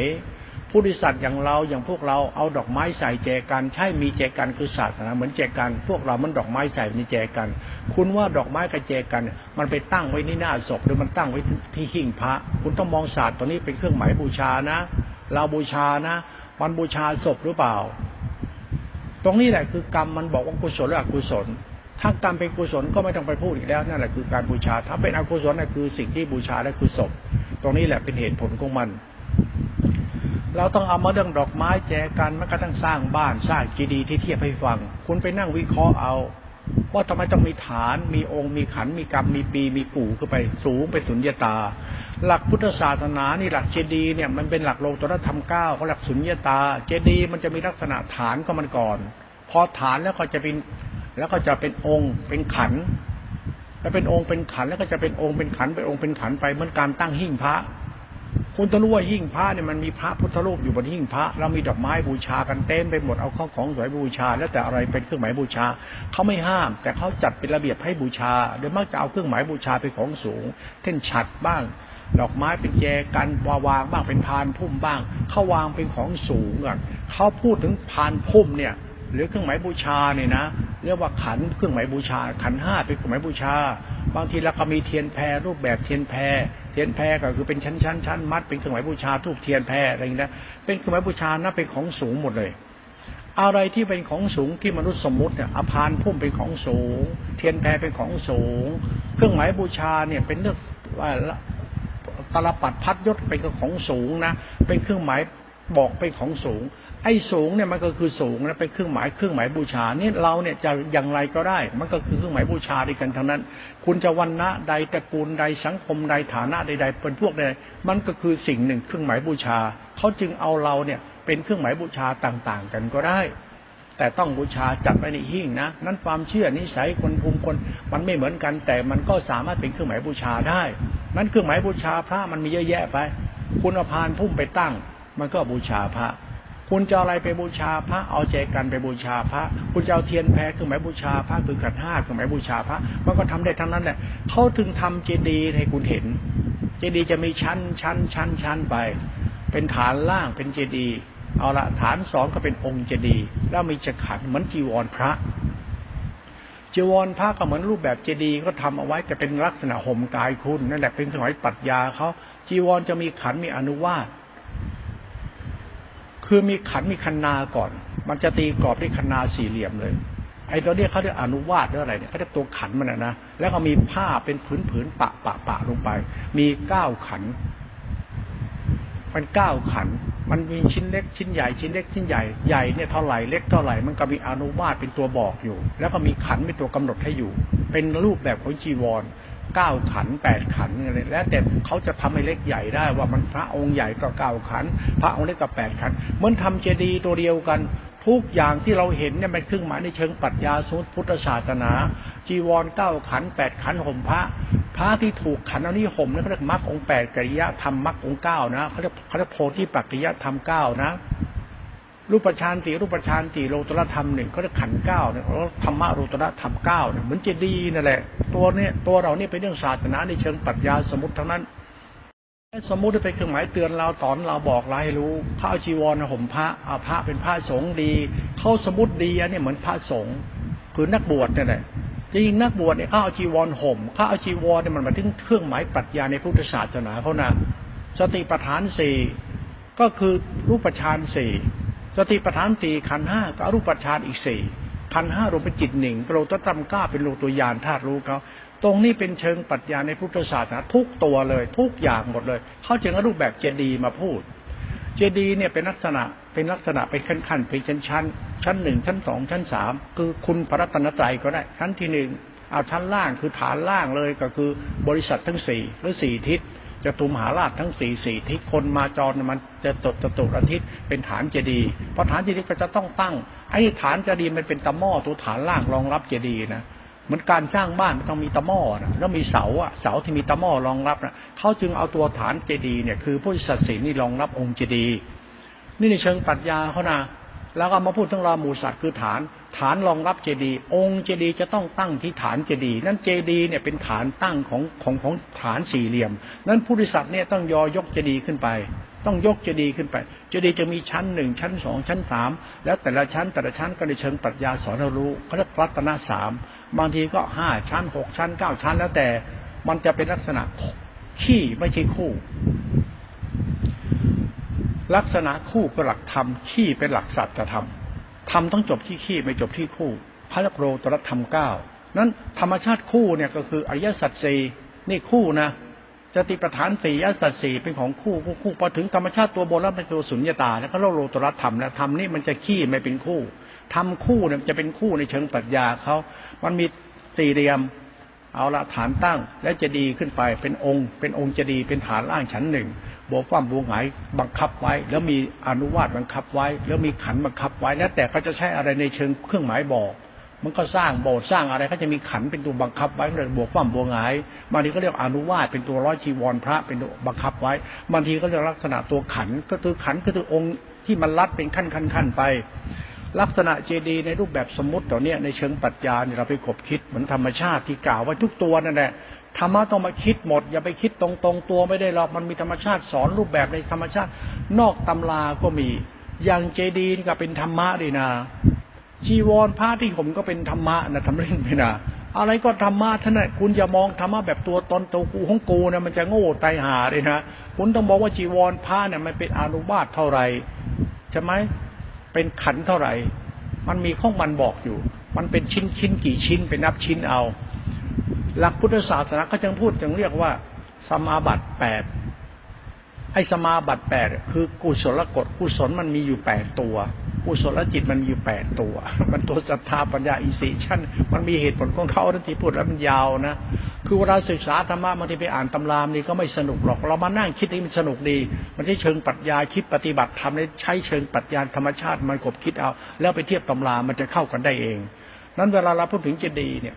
Speaker 1: ผู้ดิสัตว์อย่างเราอย่างพวกเราเอาดอกไม้ใส่แจกันใช่มีแจกันคือศาสนาเหมือนแจกัน พวกเรามันดอกไม้ใส่ในแจกัน คุณว่าดอกไม้กับแจกัน มันไปตั้งไว้ที่หน้าศพหรือมันตั้งไว้ที่หิ้งพระ คุณต้องมองศาสตร์ตัวนี้เป็นเครื่องหมายบูชานะ เราบูชานะมันบูชาศพหรือเปล่า ตรงนี้แหละคือกรรมมันบอกว่ากุศลหรืออกุศลถ้ากรรมเป็นกุศลก็ไม่ต้องไปพูดอีกแล้วนั่นแหละคือการบูชา ถ้าเป็นอกุศลนั่นคือสิ่งที่บูชาและคือศพ ตรงนี้แหละเป็นเหตุผลของมัน เราต้องเอามาเรื่องดอกไม้แจกันมันก็ต้องสร้างบ้านสร้างกีดีที่เทียบให้ฟัง คุณไปนั่งวิเคราะห์เอา ว่าทำไมต้องมีฐาน มีองค์ มีขัน มีกรรม มีปี มีกู่ขึ้นไปสูงไปสุญญตา หลักพุทธศาสนานี่หลักเจดีเนี่ยมันเป็นหลักโลกตรธรรมเก้าเขาหลักสุญญตา เจดีมันจะมีลักษณะฐานก็มันก่อน พอฐานแล้วก็จะเป็นแล้วก็จะเป็นองค์เป็นขันแล้วเป็นองค์เป็นขันแล้วก็จะเป็นองค์เป็นขันเป็นองค์เป็นขันไปเหมือนการตั้งหิ้งพระ คุณต้องรู้ว่าหิ้งพระเนี่ยมันมีพระพุทธรูปอยู่บนหิ้งพระเรามีดอกไม้บูชากันเต็มไปหมดเอาข้าวของสวยบูชา แล้วแต่อะไรเป็นเครื่องหมายบูชาเขาไม่ห้าม แต่เขาจัดเป็นระเบียบให้บูชา โดยมักจะเอาเครื่องหมายบูชาเป็นของสูงเช่นฉัดบ้าง ดอกไม้เป็นแจกันวาวางบ้างเป็นพานพุ่มบ้างเขาวางเป็นของสูงอะเขาพูดถึงพานพุ่มเนี่ยหรือเครื่องหมายบูชาเนี่ยนะเรียกว่าขันเครื่องหมายบูชา ขันห้าเป็นเครื่องหมายบูชา บางทีเราก็มีเทียนแพรรูปแบบเทียนแพร เทียนแพรก็คือเป็นชั้นชั้นชั้นมัดเป็นเครื่องหมายบูชาธูปเทียนแพอะไรอย่างนี้ยเป็นเครื่องหมายบูชานะเป็นของสูงหมดเลย อะไรที่เป็นของสูงที่มนุษย์สมมุติเนี่ยพานพุ่มเป็นของสูง เทียนแพเป็นของสูง เครื่องหมายบูชาเนี่ยเป็นเรื่องว่าตาลปัตรพัดยศเป็นของสูงนะเป็นเครื่องหมาย บอกเป็นของสูง ไอ้สูงเนี่ยมันก็คือสูงนะเป็นเครื่องหมายเครื่องหมายบูชานี่เราเนี่ยจะอย่างไรก็ได้ มันก็คือเครื่องหมายบูชาด้วยกันทั้งนั้น คุณจะวันณะใดตระกูลใดสังคมใดฐานะใดๆเป็นพวกใดมันก็คือสิ่งหนึ่งเครื่องหมายบูชาเขาจึงเอาเราเนี่ยเป็นเครื่องหมายบูชาต่างๆ กันก็ได้ แต่ต้องบูชาจัดไว้ในหิ้งนะนั้นความเชื่อนิสัยคนภูมิคนมันไม่เหมือนกัน แต่มันก็สามารถเป็นเครื่องหมายบูชาได้นั้นเครื่องหมายบูชาพระมันมีเยอะแยะไป คุณเอาพานพุ่มไปตั้ง มันก็บูชาพระ คุณจะอะไรไปบูชาพระ เอาใจกันไปบูชาพระ คุณจะเอาเทียนแพ้คือหมายบูชาพระคือขันห้าคือหมายบูชาพระ มันก็ทำได้ทั้งนั้นแหละเขาถึงทำเจดีย์ให้คุณเห็น เจดีย์จะมีชั้นชั้นชั้นชั้นไป เป็นฐานล่างเป็นเจดีย์เอาละฐานสองก็เป็นองค์เจดีย์แล้วมีจะขันเหมือนจีวรพระจีวรพระก็เหมือนรูปแบบเจดีย์ก็ทำเอาไว้แต่เป็นลักษณะห่มกายคุณนั่นแหละเป็นสมัยปัจญาเขาจีวรจะมีขันมีอนุวาส คือมีขันมีคันนาก่อน มันจะตีกรอบด้วยคันนาสี่เหลี่ยมเลยไอ้ตัวนี้เขาเรียกอนุวาสหรืออะไรเนี่ยเขาเรียกตัวขันมันนะ แล้วก็มีผ้าเป็นผืนผืนปะปะปะลงไป มีเก้าขัน มันเก้าขัน มันมีชิ้นเล็กชิ้นใหญ่ชิ้นเล็กชิ้นใหญ่ใหญ่เนี่ยเท่าไหร่เล็กเท่าไหร่มันก็มีอนุวาสเป็นตัวบอกอยู่ แล้วก็มีขันเป็นตัวกำหนดให้อยู่ เป็นรูปแบบของจีวร เก้าขันแปดขันอะไรแล้วแต่เขาจะทำให้เล็กใหญ่ได้ว่ามันพระองค์ใหญ่ก็เก้าขัน พระองค์เล็กก็แปดขันเหมือนทำเจดีย์ตัวเดียวกันทุกอย่างที่เราเห็นเนี่ยมันเครื่องหมายในเชิงปรัชญาสมุติพุทธศาสนา จีวรเก้าขันแปดขันห่มพระ พระที่ถูกขันเอานี้ห่มนั่นเขาเรียกมรรคองแปดกิริยธรรมมรรคองเก้านะเขาเรียกเขาเรียกโพธิปัจจยธรรมเก้านะ รูปฌานสี่รูปฌานสี่โลตระธรรมหนึ่งเขาเรียกขันเก้าเนี่ยเขาธรรมะโลตระธรรมเก้าเนี่ยเหมือนเจดีย์นั่นแหละ ตัวเนี่ยตัวเราเนี่ยเป็นเรื่องศาสนาในเชิงปรัชญาสมุติทั้งนั้นสมมติเป็นเครื่องหมายเตือนเราตอนเราบอกเราให้รู้เขาเอาจีวรห่มพระอาพระเป็นพระสงฆ์ดี เขาสมมติดีอันนี้เหมือนพระสงฆ์คือนักบวชเนี่ยแหละจริงนักบวชเนี่ยเขาเอาจีวรห่มเขาเอาจีวรเนี่ยมันมาถึงเครื่องหมายปรัชญาในพุทธศาสนาเขานะสติปัฏฐานสี่ก็คือรูปฌานสี่ สติปัฏฐานสี่ขันห้าก็รูปฌานอีกสี่ขันห้ารวมเป็นจิตหนึ่งโลตตรรมก้าเป็นโลตัวยานธาตุรู้เขาตรงนี้เป็นเชิงปรัชญาในพุทธศาสนาทุกตัวเลย ทุกอย่างหมดเลย เขาจึงอรูปแบบเจดีมาพูด เจดีเนี่ยเป็นลักษณะเป็นลักษณะเป็นขั้นขั้นเป็นชั้นชั้นชั้นหนึ่งชั้นสองชั้นสามคือคุณพระรัตนตรัยก็ได้ ชั้นที่หนึ่งเอาชั้นล่างคือฐานล่างเลยก็คือบริษัททั้งสี่หรือสี่ทิศ จะตุมหาราชทั้งสี่สี่ทิศคนมาจรมันจะตดจะตุอาทิตย์เป็นฐานเจดีย์เพราะฐานเจดีย์ก็จะต้องตั้งไอ้ฐานเจดีย์มันเป็นตะหม้อตัวฐานล่างรองรับเจดีย์นะเหมือนการสร้างบ้านมันต้องมีตะหม้อนะแล้วมีเสาอะเสาที่มีตะหม้อรองรับนะเขาจึงเอาตัวฐานเจดีย์เนี่ยคือผู้ศักดิ์สิทธิ์นี่รองรับองค์เจดีย์นี่ในเชิงปรัชญาเขานะ แล้วก็มาพูดทั้งรามูสัตว์คือฐาน ฐานรองรับเจดีย์องค์เจดีย์จะต้องตั้งที่ฐานเจดีย์นั่นเจดีย์เนี่ยเป็นฐานตั้งของของของฐานสี่เหลี่ยม นั้นผู้ริษัทเนี่ยต้องยอยกเจดีย์ขึ้นไป ต้องยกเจดีย์ขึ้นไป เจดีย์จะมีชั้นหนึ่งชั้นสองชั้นสามแล้วแต่ละชั้นแต่ละชั้นก็ในเชิงปรัชญาสอนรารู้เขาเรียกรัตนสามบางทีก็ห้าชั้นหกชั้นเก้าชั้น แล้วแต่มันจะเป็นลักษณะขี้ไม่ใช่คู่ ลักษณะคู่ก็หลักธรรมขี้เป็นหลักสัจธรรมธรรมต้องจบที่ขี้ไม่จบที่คู่พระโรตรธรรมเก้านั้นธรรมชาติคู่เนี่ยก็คืออริยสัจสี่นี่คู่นะจติประธานสี่ยสัจสี่เป็นของคู่คู่คู่พอถึงธรรมชาติตัวบนแล้วเป็นตัวสุญญตาแล้วก็โลตรธรรมแล้วธรรมนี่มันจะขี้ไม่เป็นคู่ทำคู่เนี่ยจะเป็นคู่ในเชิงปรัชญาเขามันมีสี่เหลี่ยม เอาละฐานตั้งและจะดีขึ้นไปเป็นองค์ เป็นองค์จะดีเป็นฐานล่างชั้นหนึ่งโบกความบวงหายบังคับไว้ แล้วมีอนุวาตบังคับไว้ แล้วมีขันบังคับไว้แล้วแต่เขาจะใช้อะไรในเชิงเครื่องหมายบอก มันก็สร้างโบสถ์สร้างอะไรเขาจะมีขันเป็นตัวบังคับไว้เลยบวกความบวงหายบางทีก็เรียกอนุวาตเป็นตัวร้อยชีวรพระเป็นตัวบังคับไว้บางทีก็เรียกลักษณะตัวขันก็คือขันก็คือองค์ที่มันรัดเป็นขั้นขั้นขั้นไป ลักษณะเจดีในรูปแบบสมมติต่อเนี้ในเชิงปรัชญาเนี่ยเราไปขบคิดเหมือนธรรมชาติที่กล่าวไว้ทุกตัวนั่นแหละธรรมะต้องมาคิดหมด อย่าไปคิดตรงๆตัวไม่ได้หรอกมันมีธรรมชาติสอนรูปแบบในธรรมชาติ นอกตำราก็มีอย่างเจดีนก็เป็นธรรมะดีนะจีวรผ้าที่ผมก็เป็นธรรมะนะทำเรื่องไม่นะอะไรก็ธรรมะท่านน่ะคุณอย่ามองธรรมะแบบตัวตนตัวกูของกูนะมันจะโง่ไตหาเลยนะคุณต้องบอกว่าจีวรผ้าเนี่ยมันเป็นอนุบาตเท่าไหร่ใช่ไหม เป็นขันเท่าไหร่ มันมีข้องมันบอกอยู่ มันเป็นชิ้นชิ้นกี่ชิ้นไปนนับชิ้นเอา หลักพุทธศาสนาก็จึงพูดจึงเรียกว่า สมาบัติแปดไอ้สมาบัติแปดคือกุศลกฎกุศลมันมีอยู่แปดตัว กุศลจิตมันมีอยู่แปดตัว มันตัวศรัทธาปัญญาอิสิชันมันมีเหตุผลของเขาทันทีพูดแล้วมันยาวนะ คือเวลาศึกษาธรรมะบางทีไปอ่านตำรามนี่ก็ไม่สนุกหรอก เรามานั่งคิดนี่มันสนุกดี มันใช้เชิงปรัชญาคิดปฏิบัติทำใช้เชิงปรัชญาธรรมชาติมันกบคิดเอา แล้วไปเทียบตำรามันจะเข้ากันได้เอง นั้นเวลาเราพูดถึงเจดีย์เนี่ย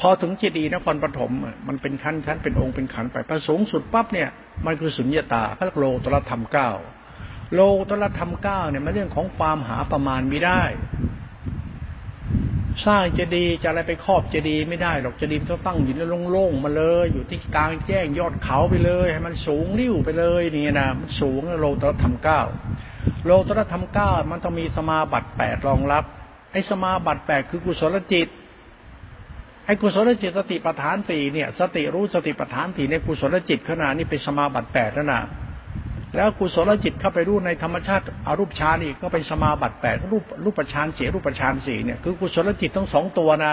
Speaker 1: พอถึงเจดีย์นครปฐมมันเป็นขั้นชั้นเป็นองค์เป็นขันไปพระสูงสุดปั๊บเนี่ยมันคือสุญญตาพระโลตรธรรมเก้า โลตรธรรมเก้าเนี่ยมันเรื่องของความหาประมาณไม่ได้ สร้างเจดีย์จะอะไรไปครอบเจดีย์ไม่ได้หรอกเจดีย์ต้องตั้งอยู่ในโล่งๆมาเลย อยู่ที่กลางแจ้งยอดเขาไปเลย ให้มันสูงริ้วไปเลยนี่นะมันสูงโลตรธรรมเก้าโลตรธรรมเก้ามันต้องมีสมาบัติแปดรองรับไอ้สมาบัติแปดคือกุศลจิตไอ้กุศลจิตสติปัฏฐานสี่เนี่ย สติรู้สติปัฏฐานสี่ในกุศลจิตขนาดนี้เป็นสมาบัติแปดแล้วนะ แล้วกุศลจิตเข้าไปรู้ในธรรมชาติอารูปฌานอีกก็เป็นสมาบัติแปดรูปรูปฌานเสียรูปฌานสี่เนี่ยคือกุศลจิตทั้งสองตัวนะ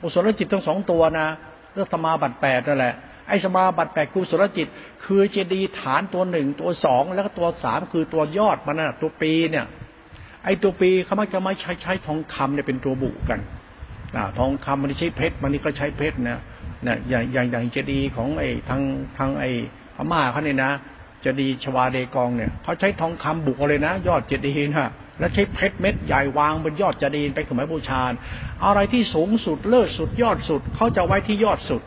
Speaker 1: กุศลจิตทั้งสองตัวนะเรื่องสมาบัติแปดนั่นแหละไอ้สมาบัติแปดกุศลจิต คือเจดีฐานตัวหนึ่งตัวสองแล้วก็ตัวสามคือตัวยอดมันนะตัวปีเนี่ยไอ้ตัวปีเขามักจะไม่ใช้ใช้ทองคำเนี่ยเป็นตัวบุกันทองคำมันใช้เพชรมันนี่ก็ใช้เพชรนะเนี่ยอย่างอย่างอย่างเจดีของไอ้ทางทางไอ้พม่าเขาเนี่ยนะ จดีชวาเดกองเนี่ยเขาใช้ทองคำบุกเลยนะ ยอดเจดีย์นะแล้วใช้เพชรเม็ดใหญ่วางบนยอดเจดีย์ไปขมายบูชาอะไรที่สูงสุดเลิศสุดยอดสุดเขาจะไว้ที่ยอดสุด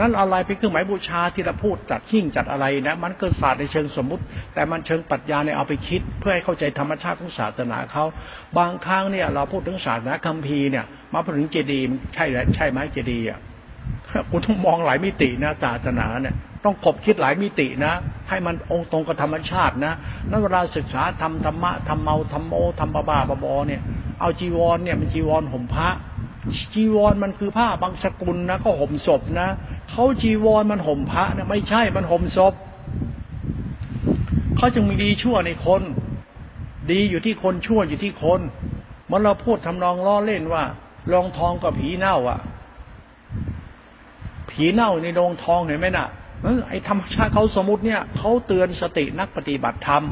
Speaker 1: นั้นอะไรเป็นเครื่องหมายบูชาที่เราพูดจัดหิ่งจัดอะไรนะ มันเกิดศาสตร์ในเชิงสมมุติ แต่มันเชิงปรัชญาในเอาไปคิด เพื่อให้เข้าใจธรรมชาติของศาสนาเขาบางครั้งเนี่ย เราพูดถึงศาสนาคัมภีร์เนี่ย มาพูดถึงเจดีย์ใช่ไหมใช่ไหมเจดีย์อะคุณต้องมองหลายมิตินะศาสนาเนี่ยต้องคบคิดหลายมิตินะ ให้มันองค์ตรงกับธรรมชาตินะนั้นเวลาศึกษาทำธรรมะทำเมาทำโมทำบาบาบอเนี่ยเอาจีวรเนี่ยมันจีวรห่มพระ จีวรมันคือผ้าบางสกุลนะก็ห่มศพนะเขาจีวรมันห่มพระนะไม่ใช่มันห่มศพเขาจึงมีดีชั่วในคน ดีอยู่ที่คนชั่วอยู่ที่คนเมื่อเราพูดทำนองล้อเล่นว่าลองทองกับผีเน่าอะ ผีเน่าในโรงทองเห็นไหมน่ะ ไอ้ธรรมชาติเขาสมมติเนี่ยเขาเตือนสตินักปฏิบัติธรรม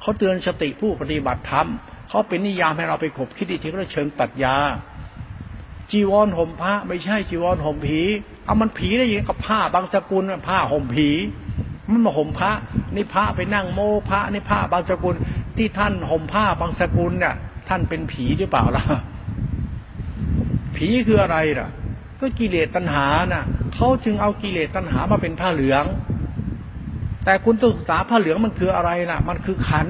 Speaker 1: เขาเตือนสติผู้ปฏิบัติธรรมเขาเป็นนิยามให้เราไปขบคิดอีกทีก็เชิงปััญาจีวรห่มพระไม่ใช่จีวรห่มผีเอามันผีได้ยังกับผ้าบางสกุลผ้าห่มผี มันมาห่มพระนี่พระไปนั่งโมพระนี่ผ้าบางสกุลที่ท่านห่มผ้าบางสกุลเนี่ยท่านเป็นผีหรือเปล่าล่ะผีคืออะไรล่ะ ก็กิเลสตัณหาน่ะเขาจึงเอากิเลสตัณหามาเป็นผ้าเหลือง แต่คุณต้องศึกษาผ้าเหลืองมันคืออะไรล่ะ มันคือขัน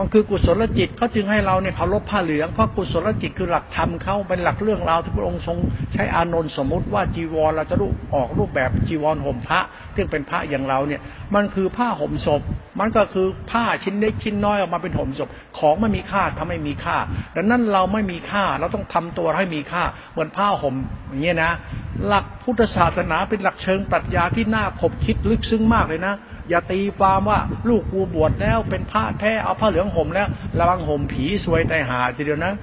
Speaker 1: มันคือกุศลจิตเขาจึงให้เราเนี่ยเคารพผ้าเหลืองเพราะกุศลจิตคือหลักธรรมเขาเป็นหลักเรื่องราวที่พระองค์ทรงใช้อานนท์สมมติว่าจีวรเราจะรูปออกรูปแบบจีวรห่มพระซึ่งเป็นพระอย่างเราเนี่ย มันคือผ้าห่มศพ มันก็คือผ้าชิ้นเล็กชิ้นน้อยออกมาเป็นห่มศพของไม่มีค่าทำให้มีค่า ดังนั้นเราไม่มีค่าเราต้องทำตัวให้มีค่าเหมือนผ้าห่มอย่างเงี้ยนะ หลักพุทธศาสนาเป็นหลักเชิงปรัชญาที่น่าขบคิดลึกซึ้งมากเลยนะ อย่าตีความว่า ลูกกูบวชแล้ว เป็นพระแท้เอาผ้าเหลืองห่มแล้วระวังห่มผีสวยใจหาทีเดียวนะ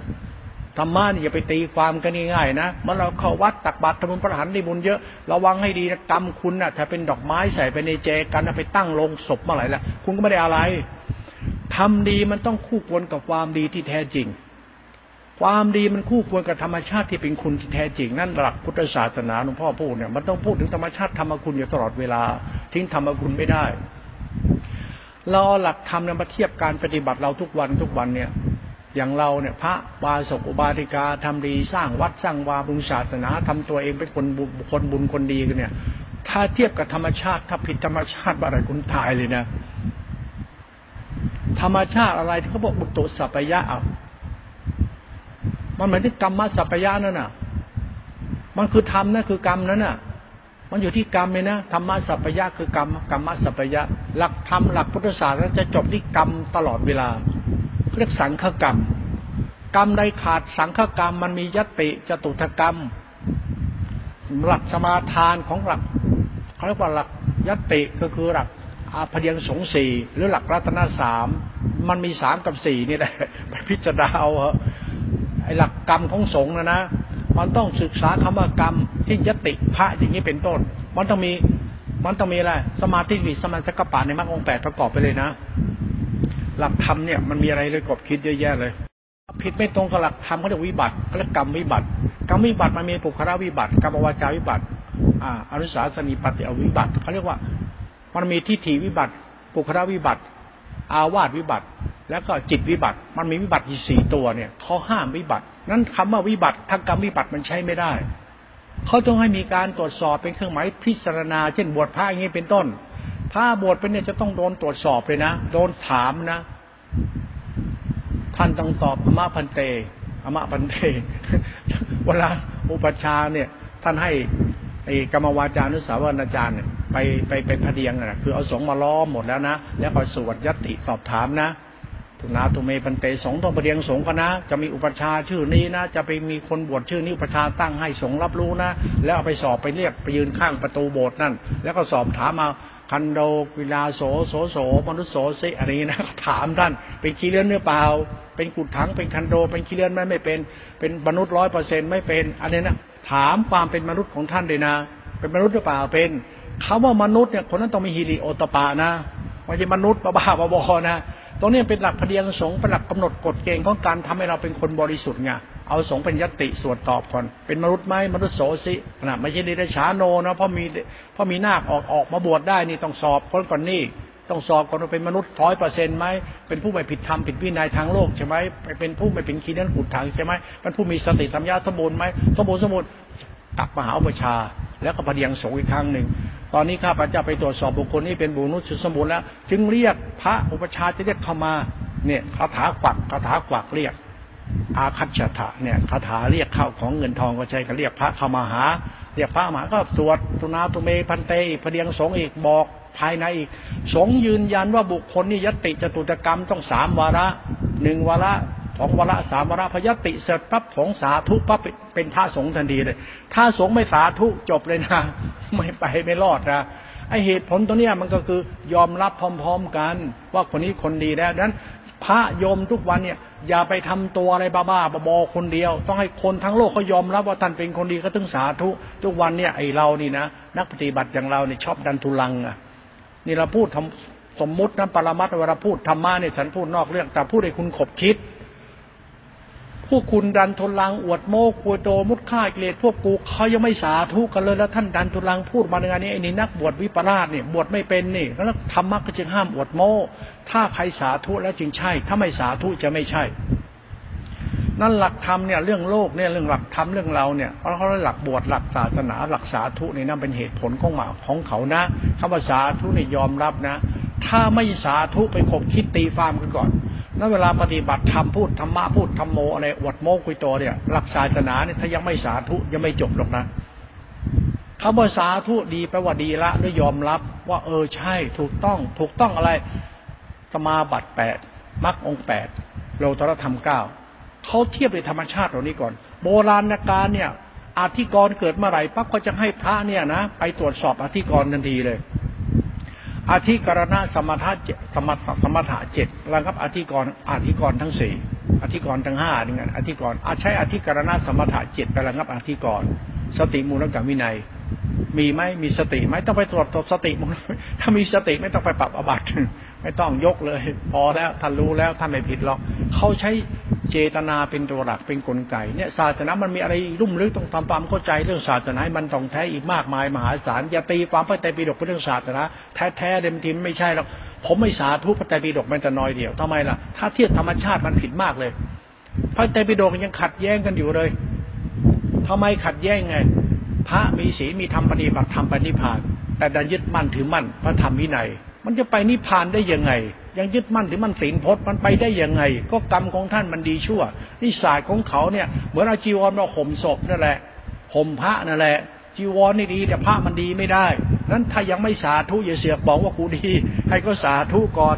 Speaker 1: ธรรมะนี่อย่าไปตีความกันง่ายๆนะเมื่อเราเข้าวัดตักบาตรทำบุญประหารได้บุญเยอะระวังให้ดีนะกรรมคุณนะ่ะ ถ้าเป็นดอกไม้ใส่ไปในเจกันไปตั้งลงศพเมื่อไหร่ละคุณก็ไม่ได้อะไรทำดีมันต้องคู่ควรกับความดีที่แท้จริง ความดีมันคู่ควรกับธรรมชาติที่เป็นคุณที่แท้จริงนั่นหลักพุทธศาสนาหลวงพ่อพูดเนี่ยมันต้องพูดถึงธรรมชาติธรรมคุณอยู่ตลอดเวลา ทิ้งธรรมคุณไม่ได้ เราหลักธรรมเนี่ยมาเทียบการปฏิบัติเราทุกวันทุกวันเนี่ย อย่างเราเนี่ย พระบาศกอุบาติกาทำดีสร้างวัดสร้างวาบุญศาสนาทำตัวเองเป็นคนบุญคนบุญคนดีกันเนี่ย ถ้าเทียบกับธรรมชาติถ้าผิดธรรมชาติอะไรคุณตายเลยนะธรรมชาติอะไรที่เขาบอกบุตรสัพยะอะ มันเหมายถึงกรรมมาสัพยานั่นน่ะ มันคือธรรมนั่นคือกรรมนั่นน่ะ มันอยู่ที่กรรมเลยนะธรรมะสัพยะคือกรรมกรรมะสัพยะหลักธรรมหลักพุทธศาสนาจะจบที่กรรมตลอดเวลาเรียกสังฆกรรม กรรมใดขาดสังฆกรรม มันมียติจตุถกรรม หลักสมาทานของหลักเขาเรียกว่าหลักยติก็คือหลักอาพยังสงสีหรือหลักรัตนสามมันมีสามกับสี่นี่แหละไปพิจารณาเอาเหอ ไอ้หลักกรรมของสงฆ์นะนะมันต้องศึกษาคำว่ากรรมที่ยติพระอย่างนี้เป็นต้น มันต้องมีมันต้องมีอะไรสมาธิวิสมาสักปะในมรรคองแปดประกอบไปเลยนะ หลักธรรมเนี่ยมันมีอะไรเลยกบคิดเยอะแยะเลยผิดไม่ตรงกับหลักธรรมเขาเรียกวิบัติเขาเรียกกรรมวิบัติกรรมวิบัติมันมีปุคราวิบัติกรรมวาจาวิบัติอ่าอนุสาสนีปฏิอวิบัติเขาเรียกว่า มันมีทิฏฐิวิบัติปุคราวิบัติ อาวาสวิบัติ แล้วก็จิตวิบัติ มันมีวิบัติอยู่สี่ตัวเนี่ยเขาห้ามวิบัติ นั้นคำว่าวิบัติทางกรรมวิบัติมันใช้ไม่ได้เขาต้องให้มีการตรวจสอบเป็นเครื่องหมายพิจารณา เช่นบวชพระอย่างนี้เป็นต้นถ้าบวชเป็นเนี่ยจะต้องโดนตรวจสอบเลยนะโดนถามนะท่านต้องตอบอมะพันเตอมะพันเตเวลาอุปชาเนี่ย ท่านให้ ไอ้กรรมวาจานุสาวนาจารย์เนี่ยไปไปเป็นพเดียงนะคือเอาสงมาล้อมหมดแล้วนะ แล้วก็สวดยติตอบถามนะทุนาตุเมปันเตสงต้องประเดียงสงก็นะ จะมีอุปชาชื่อนี้นะ จะไปมีคนบวชชื่อนี้อุปชาตั้งให้สงรับรู้นะ แล้วเอาไปสอบไปเรียกไปยืนข้างประตูโบสถ์นั่น แล้วก็สอบถามมาคันโดวิลาโสโสโสมนุษโสสิอะไรนี้นะถามท่านเป็นขี้เลื่อนเนื้อเปล่า เป็นขุดถังเป็นคันโด เป็นขี้เลื่อนไหมไม่เป็น เป็นมนุษย์ร้อยเปอร์เซ็นต์ไม่เป็นอะไรนะ ถามความเป็นมนุษย์ของท่านเลยนะ เป็นมนุษย์หรือเปล่าเป็นคาว่ามนุษย์เนี่ยคนนั้นต้องมีฮิริโอตปานะไม่ใช่มนุษย์บ้าบ้าบอนะตรงนี้เป็นหลักพเดียงสงเป็นหลักกำหนดกฎเกณฑ์ของการทำให้เราเป็นคนบริสุทธิ์ไงเอาสงเป็นยติสวดตอบก่อน เป็นมนุษย์ไหมมนุษย์โสสินะไม่ใช่ดรัจฉาโนนะเพราะมีเพราะมีนาคออกออกมาบวชได้นี่ต้องสอบคนก่อนนี่ ต้องสอบก่อนว่าเป็นมนุษย์ร้อยเปอร์เซ็นต์ไหมเป็นผู้ไม่ผิดธรรมผิดวินัยทางโลกใช่ไหมเป็นผู้ไม่เป็นขีนั้นขุดถังใช่ไหมเป็นผู้มีสติสัมยาสมบูรณ์ไหมสมบูรณ์สมบูรณ์ตักมหาอุปชา แล้วก็ปฏิยังสงอีกครั้งหนึ่งตอนนี้ข้าพเจ้าไปตรวจสอบบุคคลนี้เป็นบุรุษสมบูรณ์แล้ว จึงเรียกพระอุปชาจะเรียกเข้ามาเนี่ยคาถาขวักคาถาขวักเรียก อาคัตฉถะเนี่ยคาถาเรียกเข้าของเงินทองก็ใช้กันเรียกพระเข้ามาหา เรียกพระมาก็สวดตุนาตุเมพันเตอีกพเดียงสงอีกบอก ภายในอีก สงยืนยันว่าบุคคลนี่ยติจตุตกรรมต้องสามวาระหนึ่งวาระสองวาระสามวาระพยติเสร็จปั๊บสงสาธุปั๊บเป็นพระสงทันทีเลย ถ้าสงไม่สาธุจบเลยนะไม่ไปไม่รอดนะไอเหตุผลตัวเนี้ยมันก็คือยอมรับพร้อม ๆกัน ว่าคนนี้คนดีแล้วนั้นพระยมทุกวันเนี่ยอย่าไปทำตัวอะไรบ้าๆบอๆคนเดียว ต้องให้คนทั้งโลกเขายอมรับว่าท่านเป็นคนดีก็ถึงสาธุ ทุกวันเนี่ยไอเรานี่นะนักปฏิบัติอย่างเราเนี่ยชอบดันทุลังอะ นี่เราพูดทำสมมุตินะปรมัตเวลาพูดธรรมะเนี่ยฉันพูดนอกเรื่อง แต่พูดให้คุณขบคิดพวกคุณดันทุลังอวดโม้คุยโตมุดฆ่าเกลียดพวกกูเขายังไม่สาธุกันเลยแล้วท่านดันทุลังพูดมาในงานนี้ไอ้นี่นักบวชวิปลาสเนี่ยบวชไม่เป็นนี่แล้วธรรมะก็จึงห้ามอวดโม้ถ้าใครสาธุแล้วจึงใช่ ถ้าไม่สาธุจะไม่ใช่ นั่นหลักธรรมเนี่ยเรื่องโลกเนี่ยเรื่องหลักธรรมเรื่องเราเนี่ยเพราะเขาหลักบวชหลักศาสนาหลักสาธุนี่นั่นเป็นเหตุผลของหมาของเขานะคำว่าสาธุนี่ยอมรับนะ ถ้าไม่สาธุไปขบคิดตีฟาร์มกันก่อนนั้นเวลาปฏิบัติธรรมพูดธรรมะพูดธรรมโมอะไรอวดโมกุยโตเนี่ยหลักศาสนาเนี่ยถ้ายังไม่สาธุยังไม่จบหรอกนะคำว่าสาธุดีแปลว่าดีละหรือยอมรับ ว่าเออใช่ถูกต้องถูกต้องอะไรสมาบัติแปดมรรคองแปดโลตรธรรมเก้า เขาเทียบในธรรมชาติเหล่านี้ก่อน โบราณกาลเนี่ยอธิกรเกิดเมื่อไหร่ปั๊บก็จะให้พระเนี่ยนะ ไปตรวจสอบอธิกรทันทีเลยอธิกรณะสมถะเจ็ดสมถสมถะเจ็ดระงับอธิกรอธิกรทั้งสี่อธิกรทั้งห้านี่ไงอธิกรอาใช้อธิกรณะสมถะเจ็ดไประงับอธิกร สติมูลกับวินัย มีไหมมีสติไหมต้องไปตรวจตรวจสติมูลถ้ามีสติไม่ต้องไปปรับอบัต ไม่ต้องยกเลย พอแล้วท่านรู้แล้วท่านไม่ผิดหรอกเขาใช้เจตนาเป็นตัวหลักเป็นกลไกเนี่ยศาสนามันมีอะไรรุ่มลึกต้องทำความเข้าใจเรื่องศาสนามันต้องแท้อีกมากมายมหาศาลอย่าตีความพระไตรปิฎกเป็นเรื่องศาสนาแท้ๆเดิมทีไม่ใช่หรอกผมไม่สาธุพระไตรปิฎกมันแต่น้อยเดียวทำไมล่ะถ้าเทียบธรรมชาติมันผิดมากเลย พระไตรปิฎกยังขัดแย้งกันอยู่เลยทำไมขัดแย้งไง พระมีศีลมีธรรมปฏิบัติธรรมปฏิภาณแต่ดันยึดมั่นถือมั่นพระธรรมวินัย มันจะไปนิพพานได้ยังไง ยังยึดมั่นถือมั่นศีลพจน์มันไปได้ยังไง ก็กรรมของท่านมันดีชั่วนิสัยของเขาเนี่ยเหมือนอาจีวรมาห่มศพนั่นแหละห่มพระนั่นแหละ จีวรนี่ดี แต่พระมันดีไม่ได้นั้นถ้ายังไม่สาธุอย่าเสือกบอกว่ากูดี ให้ก็สาธุก่อน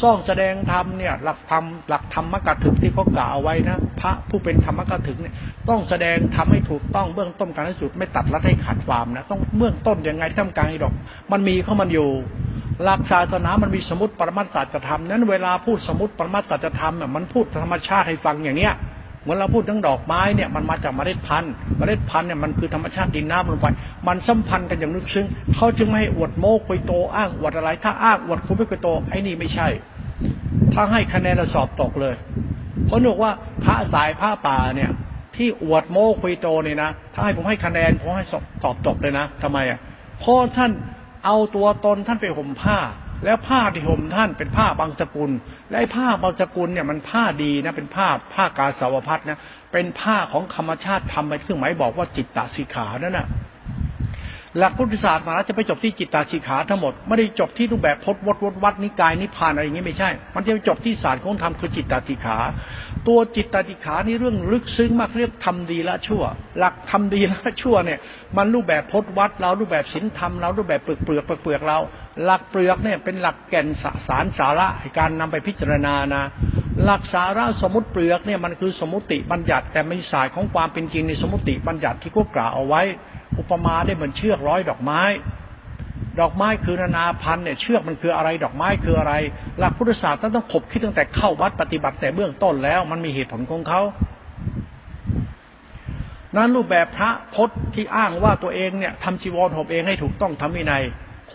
Speaker 1: ซ่องแสดงธรรมเนี่ยหลักธรรมหลักธรรมกถึกที่เขากล่าวเอาไว้นะพระผู้เป็นธรรมกถึกเนี่ยต้องแสดงทำให้ถูกต้องเบื้องต้นการที่สุดไม่ตัดรัดให้ขาดความนะต้องเบื้องต้นยังไงท่ามกลางอีดอก มันมีเข้ามันอยู่ หลักศาสนามันมีสมุติปรมัตสัจธรรมนั้นเวลาพูดสมุติปรมัตสัจธรรมเนี่ยมันพูดธรรมชาติให้ฟังอย่างเนี้ย เหมือนเราพูดถึงดอกไม้เนี่ยมันมาจากเมล็ดพันธุ์เมล็ดพันธุ์เนี่ยมันคือธรรมชาติดินน้ำลงไปมันสัมพันธ์กันอย่างลึกซึ้งเขาจึงไม่ให้อวดโม้คุยโตอ้างอวดอะไร ถ้าอ้างอวดคุณไม่คุยโตไอ้นี่ไม่ใช่ ถ้าให้คะแนนสอบตกเลยเพราะนึกว่าพระสายผ้าป่าเนี่ย ที่อวดโม้คุยโตเนี่ยนะถ้าให้ผมให้คะแนนผมให้สอบตกเลยนะทำไมอะเพราะท่านเอาตัวตนท่านไปห่มผ้า แล้วผ้าที่ห่มท่านเป็นผ้าบางสกุล และไอ้ผ้าบางสกุลเนี่ยมันผ้าดีนะ เป็นผ้าผ้ากาสาวพัดนะ เป็นผ้าของธรรมชาติทำไปเครื่องหมายบอกว่าจิตตสิขานั่นน่ะ หลักพุทธศาสนาจะไปจบที่จิตตาชิขาทั้งหมด ไม่ได้จบที่รูปแบบพจน์วัดวัดวัดนิกายนิพพานอะไรอย่างนี้ไม่ใช่ มันจะไปจบที่ศาสตร์ของธรรมคือจิตตาชิขา ตัวจิตตาชิขานี่เรื่องลึกซึ้งมากเรียกทำดีละชั่ว หลักทำดีละชั่วเนี่ย มันรูปแบบพจน์วัดเรารูปแบบศีลธรรมเรารูปแบบเปลือกเปลือกเปลือกเรา หลักเปลือกเนี่ยเป็นหลักแก่นสารสาระการนำไปพิจารณานะ หลักสาระสมมติเปลือกเนี่ยมันคือสมมติบัญญัติแต่ไม่สายของความเป็นจริงในสมมติบัญญัติที่ก็กล่าวเอาไว้ อุปมาได้เหมือนเชือกร้อยดอกไม้ ดอกไม้คือนานาพันเนี่ยเชือกมันคืออะไร ดอกไม้คืออะไร หลักพุทธศาสตร์ต้องขบคิดตั้งแต่เข้าวัดปฏิบัติแต่เบื้องต้นแล้ว มันมีเหตุผลของเขานั้นรูปแบบพระพจน์ที่อ้างว่าตัวเองเนี่ยทำจีวรหอบเองให้ถูกต้องทำวินัย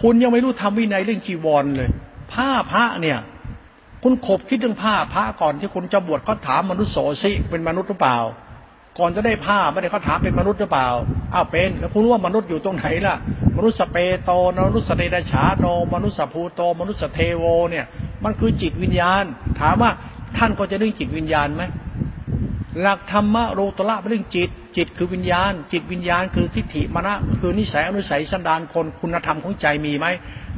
Speaker 1: คุณยังไม่รู้ทำวินัยเรื่องจีวรเลย ผ้าพระเนี่ย คุณขบคิดเรื่องผ้าพระก่อนที่คุณจะบวชเขาถามมนุษย์โสซิเป็นมนุษย์หรือเปล่า ก่อนจะได้ผ้าไม่ได้เขาถามเป็นมนุษย์หรือเปล่าอ้าวเป็น แล้วคุณรู้ว่ามนุษย์อยู่ตรงไหนล่ะ มนุษย์สเปโตมนุษย์สเดดฉาโน มนุษย์สภูโต มนุษย์สเทโว เนี่ย มันคือจิตวิญญาณ ถามว่าท่านก็จะเรื่องจิตวิญญาณไหมหลักธรรมะโรตละเป็นเรื่องจิต จิตคือวิญญาณ จิตวิญญาณคือทิฏฐิมณะคือนิสัยอนุสัยสันดานคนคุณธรรมของใจมีไหม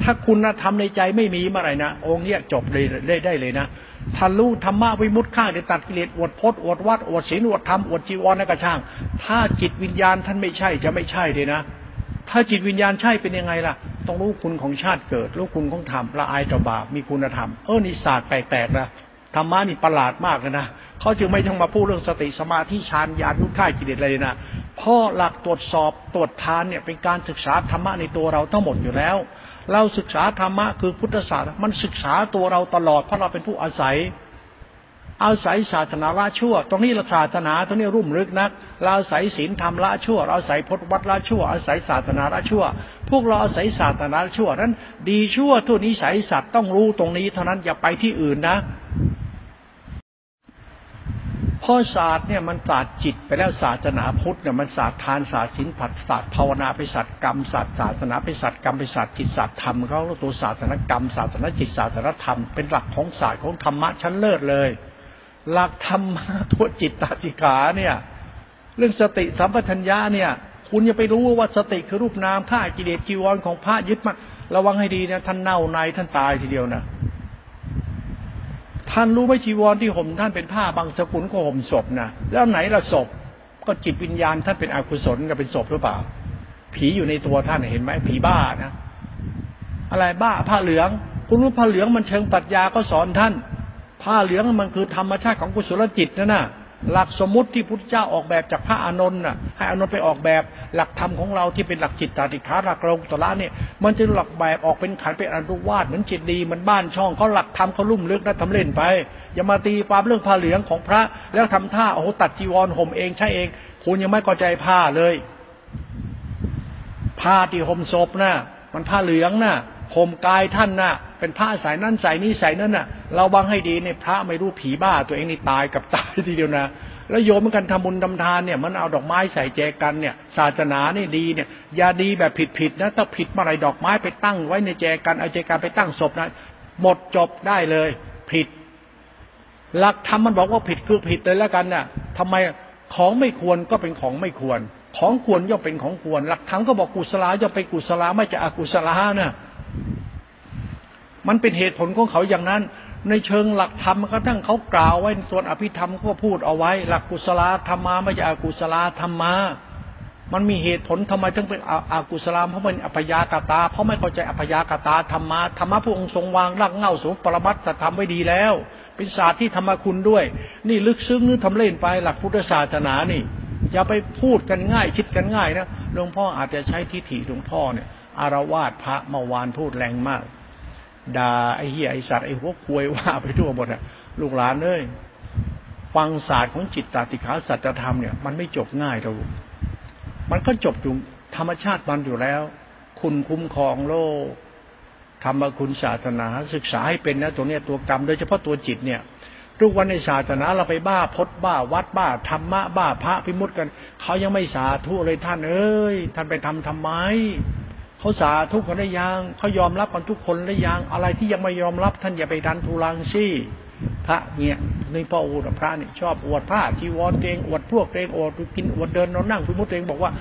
Speaker 1: ถ้าคุณธรรมในใจไม่มีเมื่อไหร่นะองค์เนี้ยจบเลยได้ได้เลยนะ ทะลุธรรมะวิมุตข้าได้ตัดกิเลสอวดพจน์อวดวัดอวดศีลอวดธรรมอวดจีวรนั่นก็ช่าง ถ้าจิตวิญญาณท่านไม่ใช่จะไม่ใช่เลยนะ ถ้าจิตวิญญาณใช่เป็นยังไงล่ะ ต้องรู้คุณของชาติเกิด รู้คุณของธรรมละอายต่อบาปมีคุณธรรม เออนิสาสตร์แปลกๆนะธรรมะนี่ประหลาดมากเลยนะเขาจึงไม่ต้องมาพูดเรื่องสติสมาธิฌานญาณนุข่ายกิเลสเลยนะพราะหลักตรวจสอบตรวจทานเนี่ยเป็นการศึกษาธรรมะในตัวเราทั้งหมดอยู่แล้ว เราศึกษาธรรมะคือพุทธศาสตร์มันศึกษาตัวเราตลอดเพราะเราเป็นผู้อาศัย อาศัยศาสนาละชั่ว ตรงนี้ศาสนาตรงนี้รุ่มลึกนัก เราอาศัยศีลธรรมละชั่ว เราอาศัยพจนวัดละชั่ว อาศัยศาสนาละชั่ว พวกเราอาศัยศาสนาละชั่วนั้น ดีชั่วทุนนิสัยสัตว์ต้องรู้ตรงนี้เท่านั้นอย่าไปที่อื่นนะ พราะศาสตร์เนี่ยมันศาสตร์จิตไปแล้วศาสนาพุทธเนี่ยมันศาสตร์ทานศาสตร์ศีลผัดศาสตร์ภาวนาไปศาสตร์กรรมศาสตร์ศาสนาไปศาสตร์กรรมไปศาสตร์จิตศาสตร์ธรรมเขาตัวศาสตร์นกรรมศาสนาจิตศาสนาธรรมเป็นหลักของศาสตร์ของธรรมะชั้นเลิศเลย หลักธรรมะตัวจิตตาจิขาเนี่ย เรื่องสติสัมปทัญญะเนี่ย คุณอย่าไปรู้ว่าสติคือรูปนามข้ากิเลสจีวรของพระยึดมาระวังให้ดีนะท่านเน่าในท่านตายทีเดียวนะ ท่านรู้ไหมจีวรที่ห่มท่านเป็นผ้าบางสกุลก็ห่มศพนะแล้วไหนละศพก็จิตวิญญาณท่านเป็นอกุศลกับเป็นศพหรือเปล่า ผีอยู่ในตัวท่านเห็นไหมผีบ้านะ อะไรบ้าผ้าเหลืองคุณรู้ผ้าเหลืองมันเชิงปรัชญาก็สอนท่าน ผ้าเหลืองมันคือธรรมชาติของกุศลจิตนะน่ะ หลักสมมุติที่พุทธเจ้าออกแบบจากพระอานนท์น่ะให้อานนท์ไปออกแบบหลักธรรมของเราที่เป็นหลักจิตตาติขาหลักเราตละเนี่ยมันจะหลักแบบออกเป็นขันเป็นอนุวาดเหมือนจิตดีมือนบ้านช่องเขาหลักธรรมเขาลุ่มลึกนะทำเล่นไป อย่ามาตีความเรื่องผ้าเหลืองของพระ แล้วทำท่าโอ้โหตัดจีวรห่มเองใช่เอง คุณยังไม่เข้าใจผ้าเลย ผ้าที่ห่มศพน่ะมันผ้าเหลืองน่ะห่มกายท่านน่ะเป็นพระสายนั้นสายนี้สายนั้นน่ะ เราบังให้ดีเนี่ยพระไม่รู้ผีบ้า ตัวเองนี่ตายกับตายทีเดียวนะ แล้วโยมเหมือนกันทำบุญทำทานเนี่ย มันเอาดอกไม้ใส่แจกันเนี่ย ศาสนานี่ดีเนี่ยอย่าดีแบบผิดผิดนะถ้าผิดเมื่อไรดอกไม้ไปตั้งไว้ในแจกันเอาแจกันไปตั้งศพนะหมดจบได้เลย ผิด หลักธรรมมันบอกว่าผิดคือผิดเลยแล้วกันน่ะทำไมของไม่ควรก็เป็นของไม่ควร ของควรย่อมเป็นของควร หลักธรรมก็บอกกุศลาย่อมเป็นกุศลาไม่จะอกุศลานะมันเป็นเหตุผลของเขาอย่างนั้น ในเชิงหลักธรรมก็ทั้งเขากล่าวไว้ส่วนอภิธรรมก็พูดเอาไว้ หลักกุศลธรรมาไม่ใช่อกุศลธรรมามันมีเหตุผลทำไมถึงเป็นอากุศลามเพราะมันอภยากตา เพราะไม่เข้าใจอภยากตาธรรมะธรรมะพระองค์ทรงวางรากเงาสูงปรมัตถธรรมไว้ดีแล้ว เป็นศาสตร์ที่ธรรมคุณด้วย นี่ลึกซึ้งนึกทำเล่นไปหลักพุทธศาสนานี่อย่าไปพูดกันง่ายคิดกันง่ายนะหลวงพ่ออาจจะใช้ทิฏฐิหลวงพ่อเนี่ยอารวาสพระเมื่อวานพูดแรงมาก ด่าไอ้เหี้ยไอ้สัตว์ไอ้หัวควยว่าไปทั่วหมดอะลูกหลานเอ้ยฟังศาสตร์ของจิตตติขาสัจธรรมเนี่ยมันไม่จบง่ายเรามันก็จบอยู่ธรรมชาติมันอยู่แล้ว คุณคุ้มครองโลกธรรมคุณศาสนาศึกษาให้เป็นนะตัวเนี้ยตัวกรรมโดยเฉพาะตัวจิตเนี่ยทุกวันในศาสนาเราไปบ้าพดบ้า วัดบ้าธรรมะบ้าพระพิมุตกันเขายังไม่สาธุเลยท่านเอ้ยท่านไปทำทำไม เขาสาทุกคนได้ยังเขายอมรับกันทุกคนได้ยังอะไรที่ยังไม่ยอมรับท่านอย่าไปดันทุลังซี่พระเนี่ยในพ่ออูดพระเนี่ยชอบอวดพระจีวรเองอวดพวกเองอวดกินอวดเดินนอนนั่งพิมุตเองบอกว่า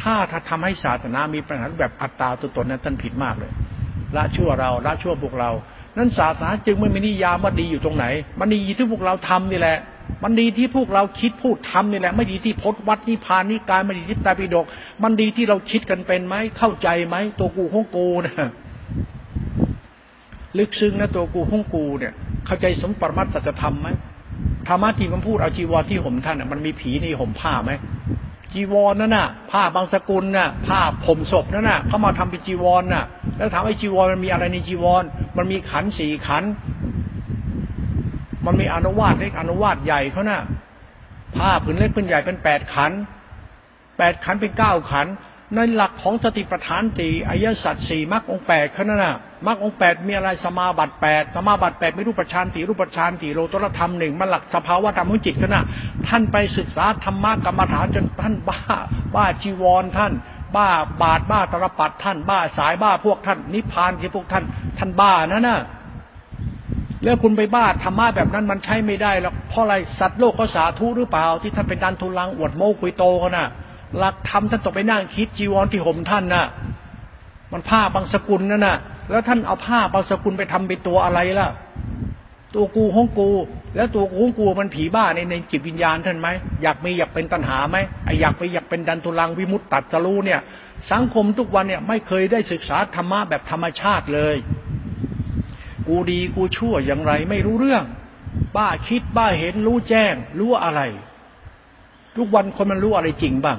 Speaker 1: ถ้าถ้าทำให้ศาสนามีปัญหาแบบอัตตาตัวตนนั้นท่านผิดมากเลยละชั่วเราละชั่วพวกเรา นั้นศาสนาจึงไม่มีนิยามว่าดีอยู่ตรงไหน มันดีที่พวกเราทำนี่แหละ มันดีที่พวกเราคิดพูดทำนี่แหละ ไม่ดีที่พจนวัดนิพานนิกายไม่ดีที่ตาปิฎกมันดีที่เราคิดกันเป็นไหมเข้าใจไหมตัวกูของกูนะลึกซึ้งนะตัวกูของกูเนี่ย เข้าใจสมปรมัตสัจธรรมไหมธรรมะที่มันพูดเอาจีวรที่ห่มท่านอะมันมีผีในห่มผ้าไหมจีวรนั่นน่ะ ผ้าบางสกุลน่ะ ผ้าผมศพนั่นน่ะเขามาทำเป็นจีวรน่ะ แล้วถามไอ้จีวรมันมีอะไรในจีวร มันมีขันสี่ขัน มันมีอนุวาตเล็กอนุวาตใหญ่เขานะ่ะผ้าผืนเล็กผืนใหญ่เป็นแปดขันแปดขันเป็นเก้าขันในหลักของสติปัฏฐานตีอายสัตสี่มรรคองแปดเขาดน่ะมรรคองแปดมีอะไรสมาบัติแปดสมาบัติแปดไม่รูปฌานตีรูปฌานตีโลตรธรรมหนึ่งมันหลักสภาวะธรรมของจิตเขานาดท่านไปศึกษาธรรมะกรรมฐานจนท่านบ้า บ้าจีวรท่าน บ้าบาทบ้าตรปัดท่าน บ้าสายบ้าพวกท่าน นิพพานที่พวกท่าน ท่านบ้านะน่ะ แล้วคุณไปบ้าธรรมะแบบนั้นมันใช้ไม่ได้หรอกเพราะอะไรสัตว์โลกเขาสาธุหรือเปล่า ที่ท่านเป็นดันทุลังอวดโม้คุยโตกันน่ะ หลักธรรมท่านต้องไปนั่งคิดจีวรที่ห่มท่านน่ะ มันผ้าบางสกุลนั่นน่ะ แล้วท่านเอาผ้าบางสกุลไปทำเป็นตัวอะไรล่ะ ตัวกูของกู แล้วตัวกูของกูมันผีบ้าในในจิตวิญญาณท่านไหมอยากมีอยากเป็นตัณหาไหมไออยากไปอยากเป็นดันทุลังวิมุตตัดจะรู้เนี่ย สังคมทุกวันเนี่ยไม่เคยได้ศึกษาธรรมะแบบธรรมชาติเลย กูดีกูชั่วอย่างไรไม่รู้เรื่อง บ้าคิดบ้าเห็นรู้แจ้ง รู้อะไร ทุกวันคนมันรู้อะไรจริงบ้าง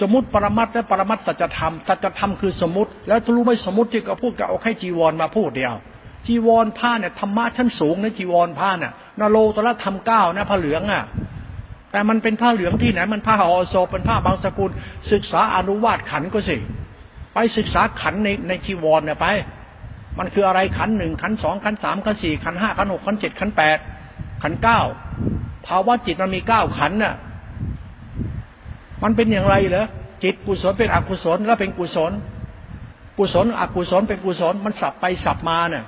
Speaker 1: สมมติปรมัตและปรมัตสัจธรรมสัจธรรมคือสมมติ แล้วรู้ไหมสมมติที่เขาพูดกับเอาให้จีวรมาพูดเดียว จีวรผ้าเนี่ยธรรมะชั้นสูงนะจีวรผ้าเนี่ยนโลตระธรรมเก้านะผ้าเหลืองอะแต่มันเป็นผ้าเหลืองที่ไหน มันผ้าออโซเป็นผ้าบางสกุล ศึกษาอนุวาตขันก็สิ ไปศึกษาขันในในจีวรเนี่ยไป มันคืออะไรขันหนึ่งขันสองขันสามขันสี่ขันห้าขันหกขันเจ็ดขันแปดขันเก้าภาวะจิตมันมีเก้าขันน่ะ มันเป็นอย่างไรเหรอจิตกุศลเป็นอกุศลแล้วเป็นกุศล กุศลอกุศลเป็นกุศลมันสับไปสับมาเนี่ย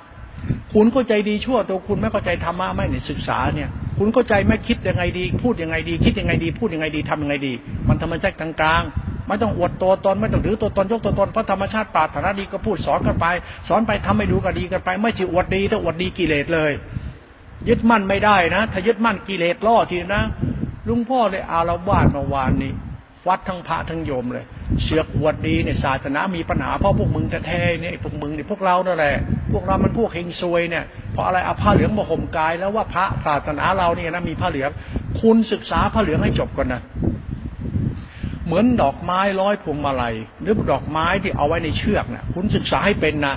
Speaker 1: คุณเข้าใจดีชั่วตัวคุณไม่เข้าใจธรรมะไม่เนี่ยศึกษาเนี่ย คุณเข้าใจไม่คิดยังไงดี พูดยังไงดี คิดยังไงดี พูดยังไงดีทำยังไงดี มันธรรมชาติกลางๆ ไม่ต้องอวดตัวตนไม่ต้องถือตัวตนยกตัวตนเพราะธรรมชาติปราถนาดีก็พูดสอนกันไป สอนไปทำให้ดูก็ดีกันไป ไม่ใช่อวดดีถ้าอวดดีกิเลสเลย ยึดมั่นไม่ได้นะ ถ้ายึดมั่นกิเลสล่อทีนะลุงพ่อเลยอาละวาดเมื่อวานนี้ วัดทั้งพระทั้งโยมเลย เสือกอวดดีเนี่ยศาสนามีปัญหาเพราะพวกมึงแท้ๆเนี่ยพวกมึงเนี่ยพวกเรานั่นแหละพวกเรามันพวกเฮงซวยเนี่ยเพราะอะไรเอาผ้าเหลืองมาห่มกาย แล้วว่าพระศาสนาเราเนี่ยนะมีผ้าเหลืองคุณศึกษาผ้าเหลืองให้จบก่อนนะ เหมือนดอกไม้ร้อยพวงมาลัย หรือดอกไม้ที่เอาไว้ในเชือกนะ่ะ คุณศึกษาให้เป็นนะ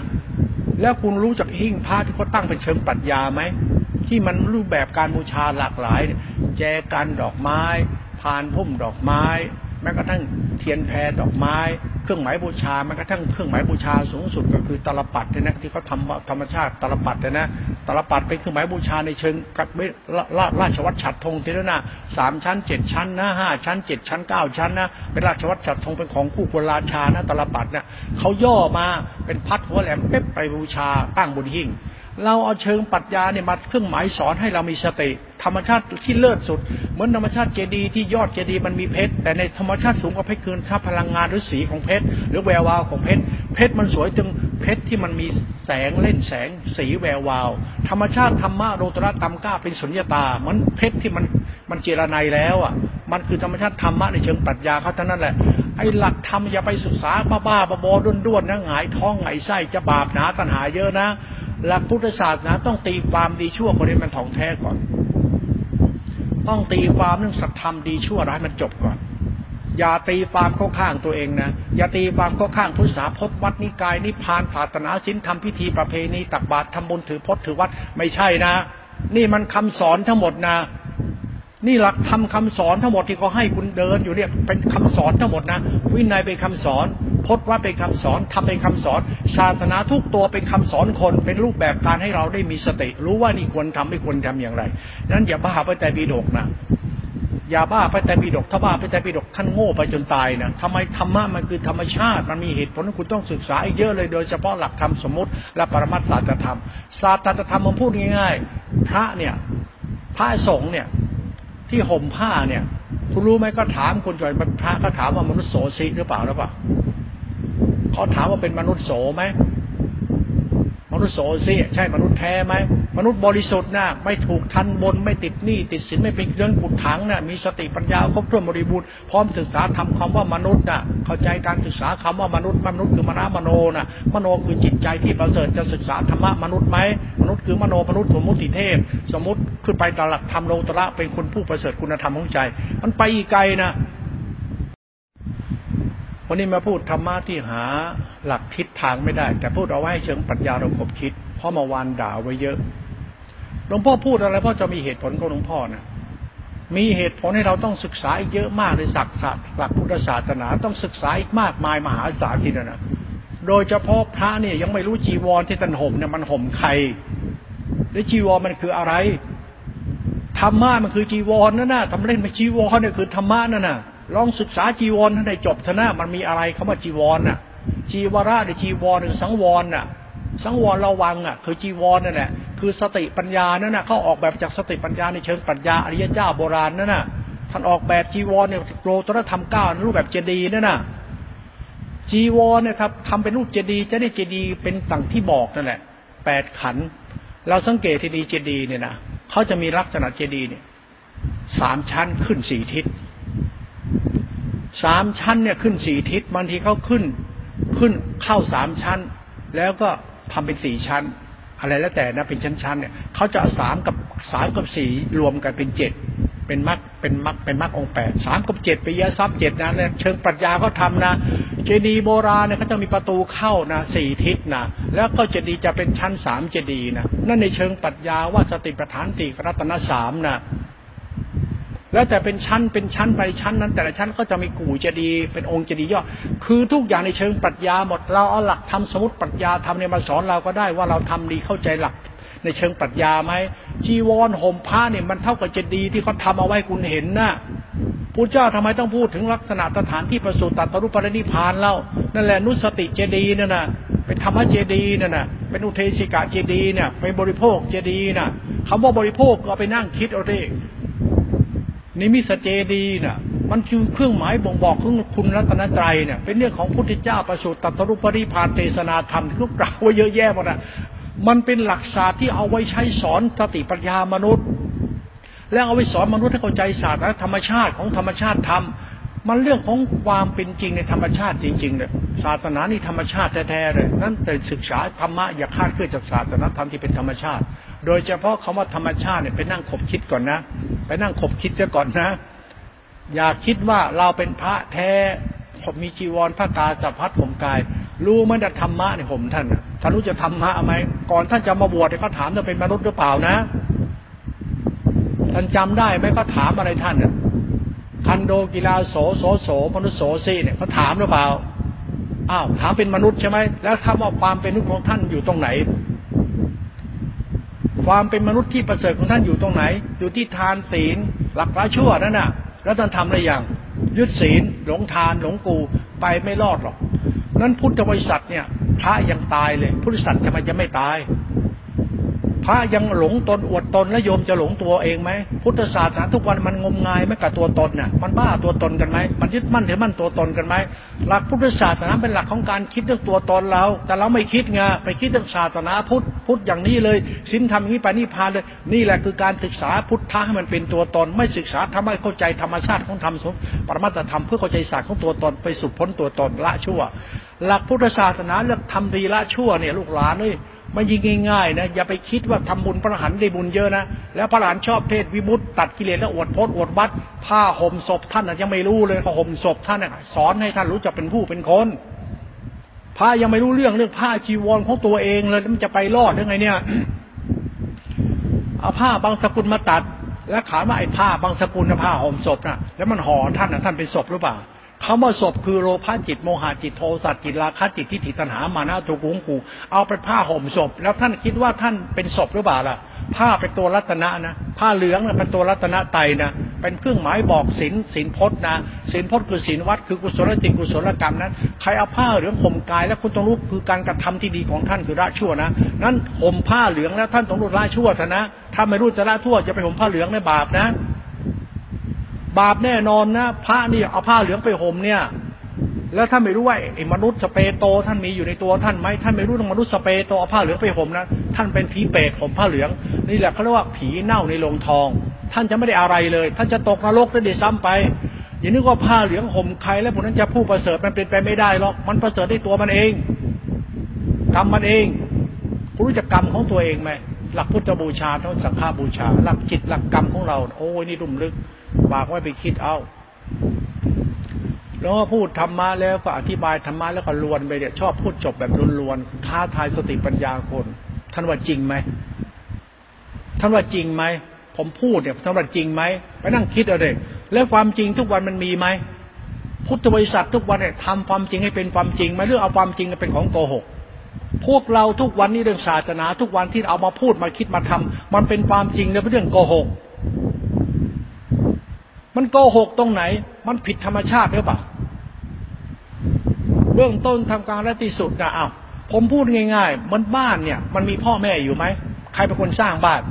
Speaker 1: แล้วคุณรู้จักหิ้งพระที่เขาตั้งเป็นเชิงปรัชญาไหมที่มันรูปแบบการบูชาหลากหลาย แจกันดอกไม้พานพุ่มดอกไม้ แม้กระทั่งเทียนแพรดอกไม้ เครื่องหมายบูชาแม้กระทั่งเครื่องหมายบูชาสูงสุดก็คือตลปัดนะที่เขาทำธรรมชาติตลปัดนะตลปัดเป็นเครื่องหมายบูชาในเชิงกัดไม่ราชวัตรฉัดธงทีละนะสามชั้นเจ็ดชั้นนะห้าชั้นเจ็ดชั้นเก้าชั้นนะเป็นราชวัตรฉัดธงเป็นของคู่ควรราชานะตลปัดเนี่ยเขาย่อมาเป็นพัดหัวแหลมเป๊ะไปบูชาตั้งบนหิ้ง เราเอาเชิงปัจญาเนี่ยมาเครื่องหมายสอนให้เรามีสติ ธรรมชาติที่เลิศสุด เหมือนธรรมชาติเจดีที่ยอดเจดีมันมีเพชร แต่ในธรรมชาติสูงกว่าเพชรคือค่าพลังงานหรือสีของเพชรหรือแวววาวของเพชรเพชรมันสวยจึงเพชรที่มันมีแสงเล่นแสง สีแวววาว ธรรมชาติธรรมะโรตระตามก้าเป็นสุญญตาเหมือนเพชรที่มันมันเจรไนแล้วอะมันคือธรรมชาติธรรมะในเชิงปรัชญาเขาเท่านั้นแหละไอ้หลักธรรมอย่าไปศึกษาบ้าบ้าบอด้วนด้วนนะหงายท้องหงายไส้จะบาปหนาตัณหาเยอะนะ หลักพุทธศาสนาต้องตีความดีชั่วคนนี้มันถ่องแท้ก่อน ต้องตีความเรื่องสัตธรรมดีชั่วร้ายมันจบก่อน อย่าตีความเข้าข้างตัวเองนะ อย่าตีความเข้าข้างพุทธศาสนาพจน์วัดนิกายนิพพานศาสนาศิลธรรมพิธีประเพณีตักบาตรทำบุญถือพจน์ถือวัดไม่ใช่นะ นี่มันคำสอนทั้งหมดนะ นี่หลักทำคำสอนทั้งหมดที่เขาให้คุณเดินอยู่เนี่ยเป็นคำสอนทั้งหมดนะ วินัยเป็นคำสอนพจน์ว่าเป็นคำสอนทำเป็นคำสอน ศาสนาทุกตัวเป็นคำสอนคนเป็นรูปแบบการให้เราได้มีสติ รู้ว่านี่ควรทำไม่ควรทำอย่างไรนั้นอย่าบ้าไปแต่บีดกนะอย่าบ้าไปแต่บีดกถ้าบ้าไปแต่บีดกท่านโง่ไปจนตายนะทำไมธรรมะมันคือธรรมชาติมันมีเหตุผลคุณต้องศึกษาเยอะเลยโดยเฉพาะหลักธรรมสมมติ และปรมัตถศาสตรธรรมศาสตรธรรมมันพูดง่าย ๆ พระเนี่ยพระสงฆ์เนี่ย ที่ห่มผ้าเนี่ย คุณรู้ไหมก็ถามคนจอยพระก็ถามว่ามนุษย์โสสิหรือเปล่าหรือเปล่าเขาถามว่าเป็นมนุษย์โสไหมมนุษย์โสสิใช่มนุษย์แท้ไหม มนุษย์บริสุทธิ์นะไม่ถูกทันบนไม่ติดหนี้ติดสินไม่เป็นเรื่องกุดถังนะมีสติปัญญาครบถ้วนบริบูรณ์พร้อมศึกษาทำคำว่ามนุษย์นะเข้าใจการศึกษาคำว่ามนุษย์มนุษย์คือมนามโนนะมโนคือจิตใจที่ประเสริฐจะศึกษาธรรมะมนุษย์ไหมมนุษย์คือมโนมนุษย์สมมติเทพ สมมติขึ้นไปตลักธรรมโลตระเป็นคนผู้ประเสริฐคุณธรรมของใจ มันไปอีกไกลนะวันนี้มาพูดธรรมะที่หาหลักทิศทางไม่ได้ แต่พูดเอาไว้เชิงปัญญาเราคบคิด เพราะมาวานด่าไว้เยอะ หลวงพ่อพูดอะไรพ่อจะมีเหตุผลของหลวงพ่อนะมีเหตุผลให้เราต้องศึกษาอีกเยอะมากในศักดิ์หลักพุทธศาสนาต้องศึกษาอีกมากมายมหาศาลทีเดียวนะโดยเฉพาะพระเนี่ยยังไม่รู้จีวรที่ท่านห่มเนี่ยมันห่มใครและจีวรมันคืออะไรธรรมะมันคือจีวรนั่นน่ะทำเล่นไปจีวรเนี่ยคือธรรมะนั่นน่ะลองศึกษาจีวรให้ได้จบเถอะนะมันมีอะไรคาว่าจีวรน่ะ จีวระหรือจีวรหรือสังวรน่ะ สังวรระวังอะคือจีวรนั่นแหละคือสติปัญญานั่นน่ะเขาออกแบบจากสติปัญญาในเชิงปรัชญาอริยเจ้าโบราณนั่นน่ะท่านออกแบบจีวรเนี่ยโลตรธรรมเก้ารูปแบบเจดีย์นั่นน่ะจีวรเนี่ยครับทำเป็นรูปเจดีย์จะได้เจดีย์เป็นต่างที่บอกนั่นแหละแปดขัน เราสังเกตที่ดีเจดีย์เนี่ยนะเขาจะมีลักษณะเจดีย์เนี่ยสามชั้นขึ้นสี่ทิศสามชั้นเนี่ยขึ้นสี่ทิศบางทีเขาขึ้นขึ้นเข้าสามชั้น แล้วก็ ทำเป็นสี่ชั้น อะไรแล้วแต่นะเป็นชั้นๆเนี่ยเขาจะสามกับสามกับสี่รวมกันเป็นเจ็ดเป็นมรรคเป็นมรรคเป็นมรรคองแปดสามกับเจ็ดไปยะทรัพย์เจ็ดนะเนี่ยเชิงปรัชญาเขาทำนะ เจดีย์โบราณเนี่ยเขาจะมีประตูเข้านะสี่ทิศนะแล้วก็เจดีย์จะเป็นชั้นสามเจดีย์นะนั่นในเชิงปรัชญาว่าสติปัฏฐานติรัตนสามนะ แล้วแต่เป็นชั้นเป็นชั้นไปชั้นนั้น แต่ละชั้นก็จะมีกู่เจดีย์เป็นองค์เจดีย์ย่อคือทุกอย่างในเชิงปรัชญาหมดเราเอาหลักทำสมุติปรัชญาทำเนี่ยมาสอนเราก็ได้ว่าเราทำดีเข้าใจหลักในเชิงปรัชญาไหมจีวรห่มผ้าเนี่ยมันเท่ากับเจดีย์ที่เขาทาเอาไว้คุณเห็นนะพระเจ้าทำไมต้องพูดถึงลักษณะสถานที่ประสูติตัตรุปรินิพานเล่านั่นแหละนุสติเจดีย์นั่นน่ะเป็นธรรมเจดีย์นั่นน่ะเป็นอุเทศิกะเจดีย์เนี่ยไปบริโภคเจดีย์น่ะคำว่าบริโภคก็ไปนั่งคิดเอาดิ นิมิสเจดีน่ะ มันคือเครื่องหมายบ่งบอกของคุณรัตนตรัยเนี่ย เป็นเรื่องของพุทธเจ้าประสูติตัตรุปริพานเทศนาธรรมที่เขากล่าวไว้เยอะแยะหมดอะมันเป็นหลักศาสตร์ที่เอาไว้ใช้สอนสติปัญญามนุษย์ แล้วเอาไว้สอนมนุษย์ให้เข้าใจศาสตร์และธรรมชาติของธรรมชาติธรรมมันเรื่องของความเป็นจริงในธรรมชาติจริงๆเลยศาสนานี่ธรรมชาติแท้ๆเลยนั้นแต่ศึกษาธรรมะอย่าคาดเคลื่อนจากศาสนาธรรมที่เป็นธรรมชาติ โดยเฉพาะคำว่าธรรมชาติเนี่ยไปนั่งขบคิดก่อนนะ ไปนั่งขบคิดจะก่อนนะ อย่าคิดว่าเราเป็นพระแท้ผมมีจีวรพระกาจับพัดผมกาย รู้มันจะธรรมะเนี่ยผมท่านท่านรู้จะธรรมะไหมก่อนท่านจะมาบวชเขาถามจะเป็นมนุษย์หรือเปล่านะ ท่านจำได้ไหมเขาถามอะไรท่านเนี่ยคันโดกีฬาโสโสโสมนุษย์โสซีเนี่ยเขาถามหรือเปล่าอ้าวถามเป็นมนุษย์ใช่ไหมแล้วถาว่าความเป็นมนุษย์ของท่านอยู่ตรงไหน ความเป็นมนุษย์ที่ประเสริฐของท่านอยู่ตรงไหน อยู่ที่ทานศีล หลักละชั่วนั่นน่ะ แล้วท่านทำอะไรอย่าง ยึดศีล หลงทานหลงกูไปไม่รอดหรอกนั้นพุทธบริษัทเนี่ยพระยังตายเลย พุทธศาสนาทำไมจะไม่ตาย พระยังหลงตนอวดตนและโยมจะหลงตัวเองไหมพุทธศาสนาทุกวันมันงมงายไม่กับตัวตนน่ะมันบ้าตัวตนกันไหมมันยึดมั่นถือมั่นตัวตนกันไหมหลักพุทธศาสนาเป็นหลักของการคิดเรื่องตัวตนเรา แต่เราไม่คิดไงไปคิดเรื่องศาสนาพุทธพุทธอย่างนี้เลยสินทำอย่างนี้ไปนิพพานเลยนี่แหละคือการศึกษาพุทธะให้มันเป็นตัวตน ไม่ศึกษาทำให้เข้าใจธรรมชาติของธรรมสมปรมัตธรรมเพื่อเข้าใจศาสตร์ของตัวตนไปสุดพ้นตัวตนละชั่ว หลักพุทธศาสนาเรื่องทำดีละชั่วเนี่ยลูกหลานเลย มันยิ่งง่ายๆนะอย่าไปคิดว่าทำบุญพระหันได้บุญเยอะนะแล้วพระหลานชอบเทศวิมุตตัดกิเลสแล้วอวดพจน์อวดวัด ผ้าห่มศพท่านยังไม่รู้เลยเขาห่มศพท่านสอนให้ท่านรู้จักเป็นผู้เป็นคนพระยังไม่รู้เรื่องเรื่องผ้าจีวรของตัวเองเลยมันจะไปรอดได้ไงเนี่ยเอาผ้าบางสกุลมาตัด แล้วขาว่าไอ้ผ้าบางสกุลผ้าห่มศพนะแล้วมันห่อท่านนะท่านเป็นศพหรือเปล่า คำว่าศพคือโลภะจิตโมหะจิตโทสะจิตราคะจิตทิฏฐิตัณหามานะทุกุงกูเอาไปผ้าห่มศพ แล้วท่านคิดว่าท่านเป็นศพหรือเปล่าล่ะผ้าเป็นตัวรัตนะนะผ้าเหลืองเป็นตัวรัตนะไตนะเป็นเครื่องหมายบอกศีลศีลพจน์นะศีลพจน์คือศีลวัดคือกุศลจิตกุศลกรรมนั้นใครเอาผ้าเหลืองห่มกาย แล้วคุณต้องรู้คือการกระทำที่ดีของท่านคือละชั่วนะนั้นห่มผ้าเหลืองแล้วท่านต้องรู้ละชั่วเถอะนะถ้าไม่รู้จะละชั่วจะไปห่มผ้าเหลืองในบาปนะ บาปแน่นอนนะพระนี่เอาผ้าเหลืองไปห่มเนี่ย แล้วท่านไม่รู้ว่าไอ้มนุษย์สเปโตท่านมีอยู่ในตัวท่านไหมท่านไม่รู้ว่ามนุษย์สเปโตเอาผ้าเหลืองไปห่มนะท่านเป็นผีเปรตห่มผ้าเหลือง นี่แหละเขาเรียกว่าผีเน่าในโรงทอง ท่านจะไม่ได้อะไรเลย ท่านจะตกนรกได้ซ้ำไปอย่านึกว่าผ้าเหลืองห่มใครแล้วพวกนั้นจะผู้ประเสริฐมันเป็นไปไม่ได้หรอกมันประเสริฐได้ตัวมันเองกรรมมันเองคุณรู้จักกรรมของตัวเองไหม หลักพุทธบูชาทั้งสังฆาบูชา หลักจิตหลักกรรมของเรา โอ้ยนี่รุ่มลึกบากไว้ไปคิดเอาแล้วก็พูดธรรมะแล้วก็อธิบายธรรมะแล้วก็ลวนไปเนี่ยชอบพูดจบแบบลวนๆท้าทายสติปัญญาคน ท่านว่าจริงไหมท่านว่าจริงไหมผมพูดเนี่ยสำหรับจริงไหมไปนั่งคิดเอาเลยแล้วความจริงทุกวันมันมีไหมพุทธบริษัททุกวันเนี่ยทำความจริงให้เป็นความจริงไหมาเรื่องเอาความจริงเป็นของโกหก พวกเราทุกวันนี้เรื่องศาสนา ทุกวันที่เอามาพูดมาคิดมาทำมันเป็นความจริงในเรื่องโกหก มันโกหกตรงไหน มันผิดธรรมชาติหรือเปล่า เบื้องต้นทำการและที่สุดนะเอ้าผมพูดง่าย ๆ มันบ้านเนี่ย มันมีพ่อแม่อยู่ไหม ใครเป็นคนสร้างบ้าน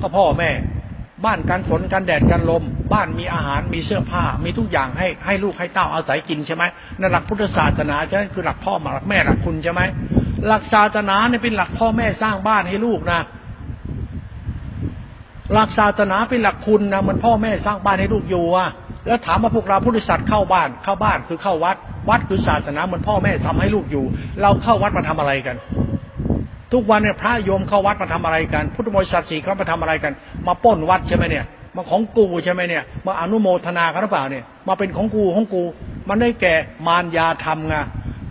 Speaker 1: ก็พ่อแม่ บ้านกันฝนกันแดดกันลม บ้านมีอาหารมีเสื้อผ้า มีทุกอย่างให้ให้ลูกให้เต้าอาศัยกินใช่ไหมนั่นหลักพุทธศาสนาใช่ไหมคือหลักพ่อมาหลักแม่หลักคุณใช่ไหมหลักศาสนาเนี่ยเป็นหลักพ่อแม่สร้างบ้านให้ลูกนะหลักศาสนาเป็นหลักคุณนะมันพ่อแม่สร้างบ้านให้ลูกอยู่อะแล้วถามว่าพวกเราพุทธศาสนาเข้าบ้านเข้าบ้านคือเข้าวัด วัดคือศาสนาเหมือนพ่อแม่ทำให้ลูกอยู่ เราเข้าวัดมาทำอะไรกัน ทุกวันเนี่ยพระโยมเข้าวัดมาทำอะไรกัน พุทธบริษัทสี่เขามาทำอะไรกัน มาป้นวัดใช่ไหมเนี่ยมาของกูใช่ไหมเนี่ยมาอนุโมทนากันหรือเปล่าเนี่ย มาเป็นของกูของกู มันได้แก่มารยาธรรมไง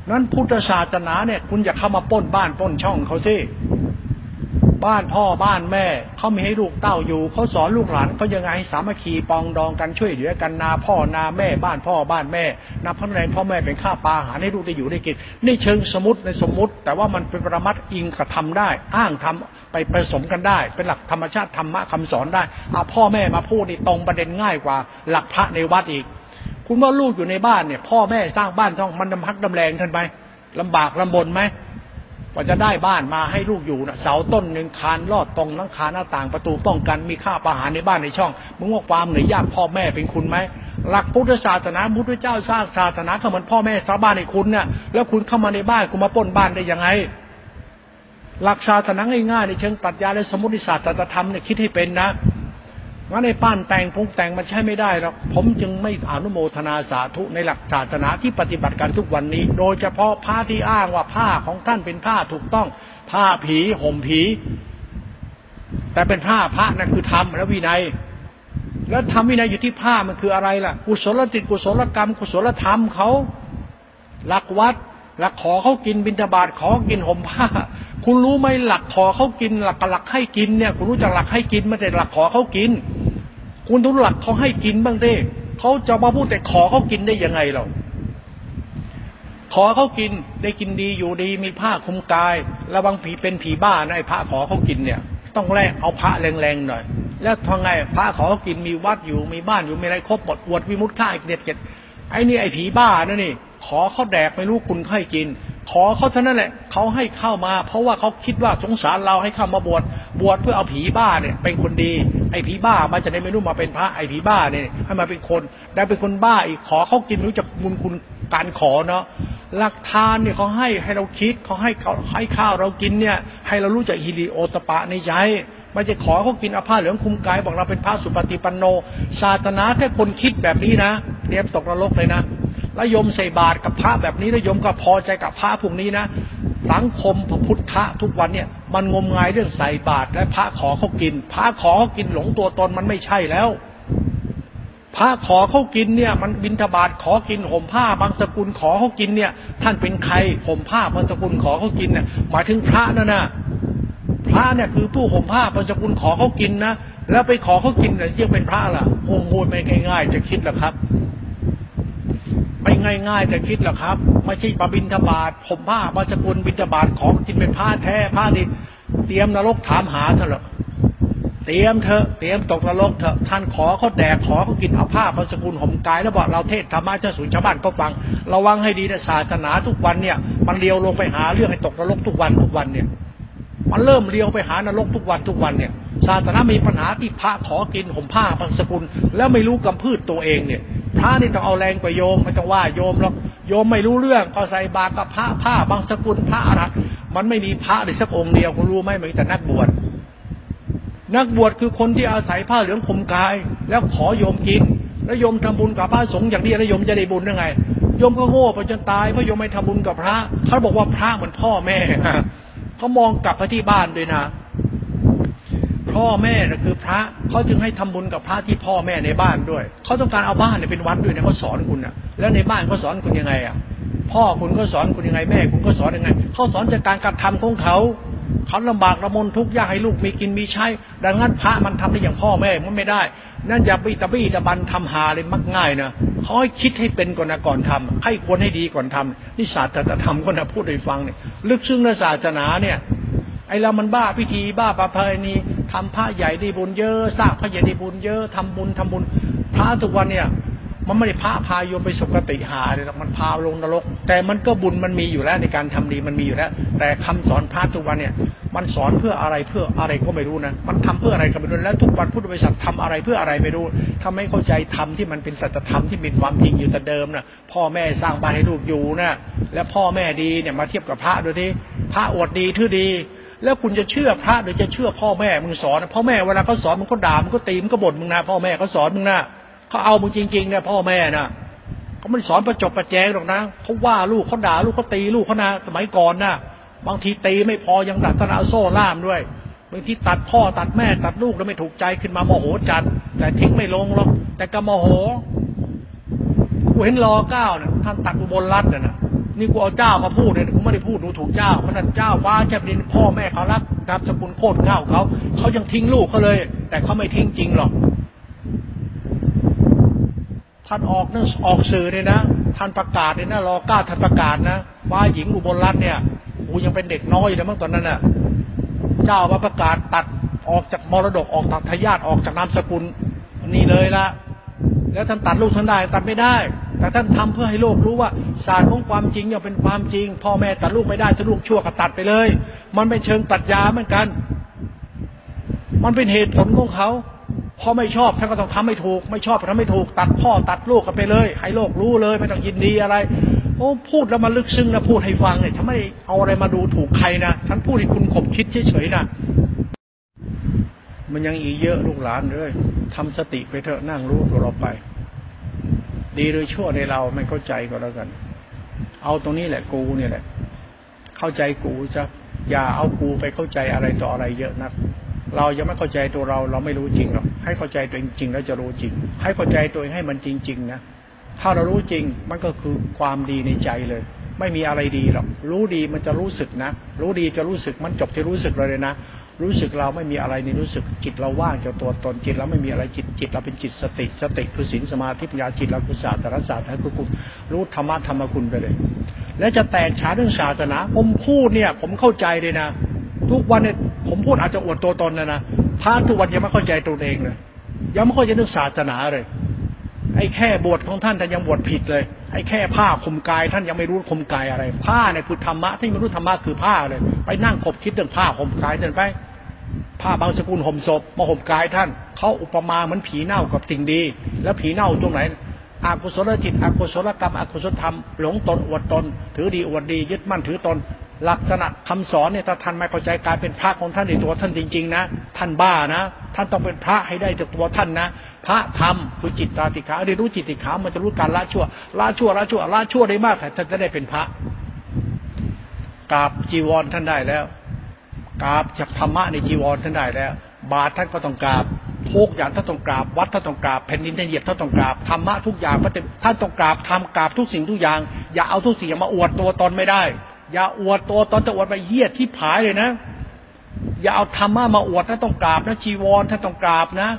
Speaker 1: นั้นพุทธศาสนาเนี่ย คุณอย่าเข้ามาป้นบ้านป้นช่องเขาสิ บ้านพ่อบ้านแม่เขามีให้ลูกเต้าอยู่เขาสอนลูกหลานเขายังไงสามัคคีปองดองกันช่วยเหลือกันนาพ่อนาแม่บ้านพ่อบ้านแม่นาพันแรงพ่อแม่เป็นข้าปลาหาให้ลูกได้อยู่ได้กินนี่เชิงสมมติในสมมติ แต่ว่ามันเป็นประมัดอิงกระทำได้ อ้างทำไปผสมกันได้ เป็นหลักธรรมชาติธรรมะคำสอนได้เอาพ่อแม่มาพูดนี่ตรงประเด็นง่ายกว่า หลักพระในวัดอีก คุณว่าลูกอยู่ในบ้านเนี่ย พ่อแม่สร้างบ้านต้องมันดำพักดำแรงท่านไหมลำบากลำบนไหม ว่าจะได้บ้านมาให้ลูกอยู่นะเสาต้นหนึ่งคานลอดตรงนังคาหน้าต่างประตูป้องกันมีค่าประหารในบ้านในช่องมึงว่าความเหนื่อยยากพ่อแม่เป็นคุณไหมหลักพุทธศาสนาพุทธเจ้าสร้างศาสนาเขาเหมือนพ่อแม่สร้างบ้านในคุณเนี่ยแล้วคุณเข้ามาในบ้านคุณมาป้นบ้านได้ยังไง หลักศาสนาง่ายๆในเชิงปรัชญาและสมมติศาสตร์ธรรมเนี่ยคิดให้เป็นนะ งั้นในป้านแต่งพุงแต่งมันใช้ไม่ได้หรอกผมจึงไม่อนุโมทนาสาธุในหลักศาสนาที่ปฏิบัติกันทุกวันนี้ โดยเฉพาะผ้าที่อ้างว่าผ้าของท่านเป็นผ้าถูกต้อง ผ้าผีห่มผี แต่เป็นผ้าพระนั่นคือธรรมและวินัย แล้วธรรมวินัยอยู่ที่ผ้ามันคืออะไรล่ะ กุศลติกุศลกรรม กุศลธรรมเขาหลักวัดหลักขอเขากินบิณฑบาตขอกินห่มผ้า คุณรู้ไหมหลักขอเขากิน หลักหลักให้กินเนี่ย คุณรู้จักหลักให้กินไม่ใช่หลักขอเขากิน คุณทุนหลักเขาให้กินบ้างดิเขาจะมาพูดแต่ขอเขากินได้ยังไงเราขอเขากินได้กินดีอยู่ดีมีผ้าคลุมกาย ระวังผีเป็นผีบ้านะไอ้พระขอเขากินเนี่ย ต้องแลกเอาพระแรงๆหน่อย แล้วทำไงพระขอเขากินมีวัดอยู่มีบ้านอยู่มีอะไรครบหมดอวดวิมุตค่าอีกเด็ดเด็ดไอ้นี่ไอ้ผีบ้านะนี่ ขอเขาแดกไม่รู้คุณให้กิน ขอเขาเท่านั้นแหละเขาให้เข้ามา เพราะว่าเขาคิดว่าสงสารเราให้เข้ามาบวชบวชเพื่อเอาผีบ้าเนี่ยเป็นคนดี ไอ้ผีบ้ามันจะได้ไม่รู้มาเป็นพระไอ้ผีบ้าเนี่ยให้มาเป็นคนได้เป็นคนบ้าอีกขอเขากินรู้จักบุญคุณการขอเนาะหลักทานเนี่ยเขาให้ให้เราคิดเขาให้เขาให้ข้าวเรากินเนี่ย ให้เรารู้จักฮิริโอตปะในใจไม่จะขอเขากินอาผ้าเหลืองคุมกายบอกเราเป็นพระสุปฏิปันโนศาสนาแค่คนคิดแบบนี้นะเตรียมตกนรกเลยนะ แล้วยมใส่บาตรกับพระแบบนี้แล้วยมก็พอใจกับพระพวกนี้นะสังคมพระพุทธะทุกวันเนี่ย มันงมงายเรื่องใส่บาตรและพระขอเขากิน พระขอเขากินหลงตัวตนมันไม่ใช่แล้ว พระขอเขากินเนี่ย มันบินทบาทขอกินห่มผ้าบางสกุลขอเขากินเนี่ย ท่านเป็นใครห่มผ้าบางสกุลขอเขากินเนี่ยหมายถึงพระนั่นนะพระเนี่ยคือผู้ห่มผ้าบางสกุลขอเขากินนะแล้วไปขอเขากินเนี่ยยังเป็นพระล่ะโอ้โหไม่ง่ายๆจะคิดหรอครับ ไม่ง่ายๆจะคิดหรอกครับ ไม่ใช่ปบินทบาทผมผ้าบาจกุลบินทบาทของกินเป็นผ้าแท้ผ้าดีเตรียมนรกถามหาเถอะเตรียมเถอะเตรียมตกนรกเถอะท่านขอเขาแดกขอเขากินเอาผ้าบาจกุลห่มกายแล้วบอกเราเทศธรรมะเจ้าสูนชาวบ้านก็ฟัง ระวังให้ดีนะศาสนาทุกวันเนี่ย มันเลี้ยวลงไปหาเรื่องให้ตกนรกทุกวันทุกวันเนี่ย มันเริ่มเลี้ยวไปหานรกทุกวันทุกวันเนี่ยศาสนามีปัญหาที่พระขอกินห่มผ้าบางสกุล แล้วไม่รู้กำพืชตัวเองเนี่ย พระนี่ต้องเอาแรงไปโยมไม่ต้องว่าโยมหรอกโยมไม่รู้เรื่องก็ใส่บาตรกับพระผ้าบางสกุลพระอะไรมันไม่มีพระเลยสักองค์เดียวคุณรู้ไหมมันมีแต่นักบวชนักบวชคือคนที่อาศัยผ้าเหลืองคมกาย แล้วขอโยมกิน แล้วโยมทำบุญกับพระสงฆ์อย่างนี้แล้วโยมจะได้บุญยังไงโยมก็โง่ไปจนตายเพราะโยมไม่ทำบุญกับพระเขาบอกว่าพระเหมือนพ่อแม่เขามองกลับไปที่บ้านด้วยนะ พ่อแม่นะคือพระเขาจึงให้ทำบุญกับพระที่พ่อแม่ในบ้านด้วยเขาต้องการเอาบ้านเนี่ยเป็นวัดด้วยเนี่ยเขาสอนคุณอะ แล้วในบ้านเขาสอนคุณยังไงอะพ่อคุณก็สอนคุณยังไงแม่ คุณก็สอนยังไงเขาสอนจากการกระทำของเขาเขาลำบากระมนทุกข์ยากให้ลูกมีกินมีใช้ดังนั้นพระมันทำได้อย่างพ่อแม่มันไม่ได้ นั่นอย่าไปตะบี้ตะบันทำหาเลยมักง่ายนะเขาให้คิดให้เป็นก่อนนะก่อนทำให้ควรให้ดีก่อนทำนี่ศาสตร์ธรรมก็นะพูดให้ฟังเนี่ยลึกซึ้งในศาสนาเนี่ย อเรามันบ้าพิธีบ้าประเพณีทำพระใหญ่ได้บุญเยอะสร้างพระใหญ่ได้บุญเยอะทำบุญทำบุญ พระทุกวันเนี่ยมันไม่ได้พาพาโยมไปสุคติหาเลยหรอกมันพาลงนรก แต่มันก็บุญมันมีอยู่แล้วในการทำดีมันมีอยู่แล้ว แต่คำสอนพระทุกวันเนี่ย มันสอนเพื่ออะไรเพื่ออะไรก็ไม่รู้นะมันทำเพื่ออะไรก็ไม่รู้แล้วทุกวันพุทธบริษัททำอะไรเพื่ออะไรไม่รู้ทำให้เข้าใจธรรมที่มันเป็นสัจธรรมที่เป็นความจริงอยู่แต่เดิมนะพ่อแม่สร้างบ้านให้ลูกอยู่นะแล้วพ่อแม่ดีเนี่ยมาเทียบกับพระดูที่พระอวดดีทื่อดี แล้วคุณจะเชื่อพระหรือจะเชื่อพ่อแม่มึงสอนพ่อแม่เวลาเขาสอนมึงก็ด่ามึงก็ตีมึงก็บ่นมึงนะพ่อแม่เขาสอนมึงนะเขาเอามึงจริงๆเนี่ยพ่อแม่นะเขาไม่สอนประจบประแจงหรอกนะเขาว่าลูกเขาด่าลูกเขาตีลูกเขานะสมัยก่อนนะบางทีตีไม่พอยังดัดตนาโซ่ล่ามด้วยบางทีตัดพ่อตัดแม่ตัดลูกแล้วไม่ถูกใจขึ้นมาโมโหจัด แต่ทิ้งไม่ลงหรอกแต่ก็โมโหกูเห็นรอเก้าเนี่ยท่านตัดอุบลรัตน์น่ะ นี่กูเอาเจ้ามาพูดเนี่ยกูไม่ได้พูดดูถูกเจ้าเพราะนั้นเจ้าว้าแคบดินพ่อแม่เขารักนามสกุลโคตรเง่าเขาเขายังทิ้งลูกเขาเลย แต่เขาไม่ทิ้งจริงหรอก ท่านออกนั่นออกสื่อเลยนะท่านประกาศเลยนะรอเก้าท่านประกาศนะว่าหญิงอุบลรัตน์เนี่ยกูยังเป็นเด็กน้อยอยู่เลยมั้งตอนนั้นน่ะ เจ้ามาประกาศตัดออกจากมรดกออกจากทายาทออกจากนามสกุลนี่เลยละแล้วท่านตัดลูกท่านได้ตัดไม่ได้ แต่ท่านทำเพื่อให้โลกรู้ว่าศาสตร์ของความจริงเนี่ยเป็นความจริง พ่อแม่ตัดลูกไม่ได้ถ้าลูกชั่วก็ตัดไปเลย มันเป็นเชิงตัดยาเหมือนกัน มันเป็นเหตุผลของเขาพ่อไม่ชอบท่านก็ต้องทำให้ถูก ไม่ชอบทำไม่ถูก ตัดพ่อตัดลูกกันไปเลย ให้โลกรู้เลย ไม่ต้องยินดีอะไร โอ้พูดแล้วมันลึกซึ้งนะพูดให้ฟังเนี่ยฉันไม่เอาอะไรมาดูถูกใครนะฉันพูดให้คุณขบคิดเฉยๆนะมันยังอีเยอะลูกหลานเลยทำสติไปเถอะนั่งรู้ตัวเราไป ดีหรือชั่วในเราไม่เข้าใจก็แล้วกัน เอาตรงนี้แหละกูเนี่ยแหละ เข้าใจกูจะอย่าเอากูไปเข้าใจอะไรต่ออะไรเยอะนัก เรายังไม่เข้าใจตัวเรา เราไม่รู้จริงหรอกให้เข้าใจตัวเองจริงแล้วจะรู้จริง ให้เข้าใจตัวเองให้มันจริง ๆ นะถ้าเรารู้จริงมันก็คือความดีในใจเลย ไม่มีอะไรดีหรอกรู้ดีมันจะรู้สึกนะ รู้ดีจะรู้สึกมันจบที่รู้สึกเลยนะ รู้สึกเราไม่มีอะไรในรู้สึกจิตเราว่างจากตัวตนจิตเราไม่มีอะไรจิตจิตเราเป็นจิตสติสติคือศีลสมาธิปัญญาจิตเราคือศาสตร์ศาสตร์ให้คือคุณรู้ธรรมะธรรมคุณไปเลย และจะแตกฉานเรื่องศาสนา ผมพูดเนี่ย ผมเข้าใจเลยนะทุกวันเนี่ยผมพูดอาจจะอวดตัวตนนะนะพระทุกวันยังไม่เข้าใจตัวเองเลยยังไม่เข้าใจเรื่องศาสนาเลย ไอ้แค่บวชของท่านท่านยังบวชผิดเลย ไอ้แค่ผ้าคลุมกาย ท่านยังไม่รู้คลุมกายอะไร ผ้าในพุทธรรมะที่ไม่รู้ธรรมะคือผ้าเลย ไปนั่งคบคิดเรื่องผ้าคลุมกายเดินไป ผ้าบางสกุลห่มศพมาห่มกายท่านเขาอุปมาเหมือนผีเน่ากับสิ่งดี แล้วผีเน่าตรงไหนอากุศลจิตอกุศลกรรมอกุศลธรรมหลงตนอวดตน ถือดีอวดดียึดมั่นถือตน ลักษณะคำสอนเนี่ยถ้าท่านไม่เข้าใจการเป็นพระของท่านในตัวท่านจริง ๆ นะ ท่านบ้านะ ท่านต้องเป็นพระให้ได้จากตัวท่านนะพระธรรมคือจิตตาติขาเรียนรู้จิตติขามันจะรู้การละชั่วละชั่วละชั่วละชั่วได้มากแต่ท่านจะได้เป็นพระกราบจีวรท่านได้แล้วกราบจากธรรมะในจีวรท่านได้แล้ว บาตรท่านก็ต้องกราบทุกอย่างท่านต้องกราบวัดท่านต้องกราบแผ่นดินท่านเหยียบท่านต้องกราบธรรมะทุกอย่างท่านต้องกราบทำกราบทุกสิ่งทุกอย่าง อย่าเอาทุกสิ่งมาอวดตัวตนไม่ได้ อย่าอวดตัวตอนจะอวดไปเยียดที่ผายเลยนะ อย่าเอาธรรมะมาอวดท่านต้องกราบนะจีวรท่านต้องกราบนะ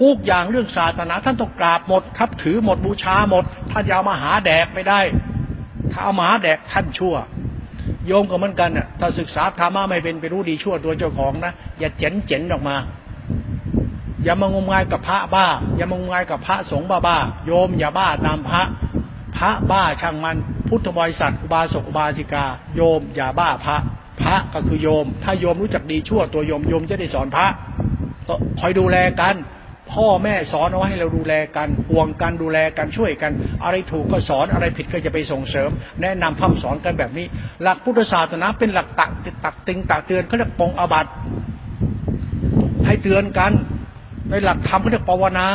Speaker 1: ทุกอย่างเรื่องศาสนาท่านต้องกราบหมดครับถือหมดบูชาหมด ท่านยาวมาหาแดกไม่ได้ ถ้าเอามาหาแดกท่านชั่ว โยมก็เหมือนกันน่ะถ้าศึกษาธรรมะไม่เป็นไปรู้ดีชั่วตัวเจ้าของนะอย่าเจ๋นเจ๋นออกมาอย่ามางมงายกับพระบ้า อย่ามางมงายกับพระสงฆ์บ้าบ้าโยมอย่าบ้าตามพระ พระบ้าช่างมัน พุทธบริษัทอุบาสกอุบาสิกา โยม อย่าบ้าพระ พระก็คือโยม ถ้าโยมรู้จักดีชั่วตัวโยมโยมจะได้สอนพระคอยดูแลกัน พ่อแม่สอนเอาไว้ให้เราดูแลกันห่วงกันดูแลกันช่วยกัน อะไรถูกก็สอนอะไรผิดก็จะไปส่งเสริม แนะนำพัฒสอนกันแบบนี้ หลักพุทธศาสนาเป็นหลักตักตักติงตักเตือนเขาเรียกปองอาบัตให้เตือนกันในหลักธรรมเขาเรียกภาวนา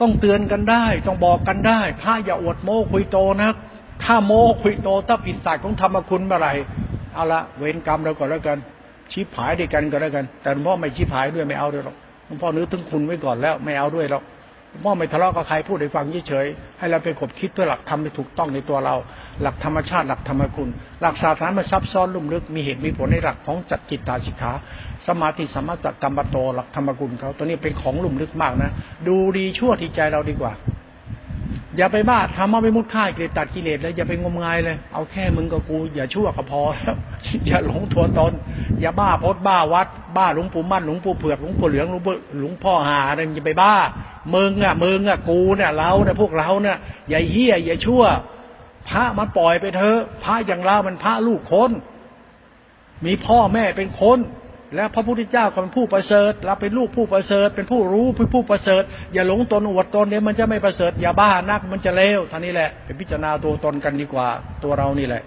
Speaker 1: ต้องเตือนกันได้ ต้องบอกกันได้พระอย่าอวดโม้คุยโตนะถ้าโม้คุยโตถ้าผิดศาสตร์ของธรรมคุณเมื่อไรเอาละเวรกรรมเราก่อนแล้วกันชี้ผายด้วยกันก็แล้วกัน แต่หลวงพ่อไม่ชี้ผายด้วยไม่เอาด้วยหรอกลวงพ่อนึกถึงคุณไว้ก่อนแล้วไม่เอาด้วยหรอกว่าไม่ทะเลาะกับใครพูดให้ฟังเฉยๆให้เราไปขบคิดเพื่อหลักธรรมที่ถูกต้องในตัวเรา หลักธรรมชาติหลักธรรมคุณ หลักศาสนามันซับซ้อนลุ่มลึกมีเหตุมีผลในหลักของจัดจิตตาสิกขา สมาธิสมาธิกรรมโตหลักธรรมคุณเขาตัวนี้เป็นของลุ่มลึกมากนะ ดูดีชั่วที่ใจเราดีกว่า อย่าไปบ้าทำมาไปมุดค่ายเกิดตัดกิเลสแล้วอย่าไปงมงายเลย เอาแค่มึงกับกู อย่าชั่วก็พอแล้วอย่าหลงตัวตน อย่าบ้าพดบ้าวัด บ้าหลวงปู่มั่นหลวงปู่เผือกหลวงปู่เหลืองหลวงปู่หลวงพ่อหาอะไรอย่าไปบ้ามึงอะมึงอะกูเนี่ยเราเนี่ยพวกเราเนี่ยอย่าเฮี้ยอย่าชั่วพระมันปล่อยไปเถอะพระอย่างเรามันพระลูกคน มีพ่อแม่เป็นคน แล้วพระพุทธเจ้าก็เป็นผู้ประเสริฐเราเป็นลูกผู้ประเสริฐ เป็นผู้รู้เป็นผู้ประเสริฐ อย่าหลงตนอวดตนเนี่ยมันจะไม่ประเสริฐอย่าบ้านักมันจะเลวท่านี้แหละไปพิจารณาตัวตนกันดีกว่า ตัวเรานี่แหละ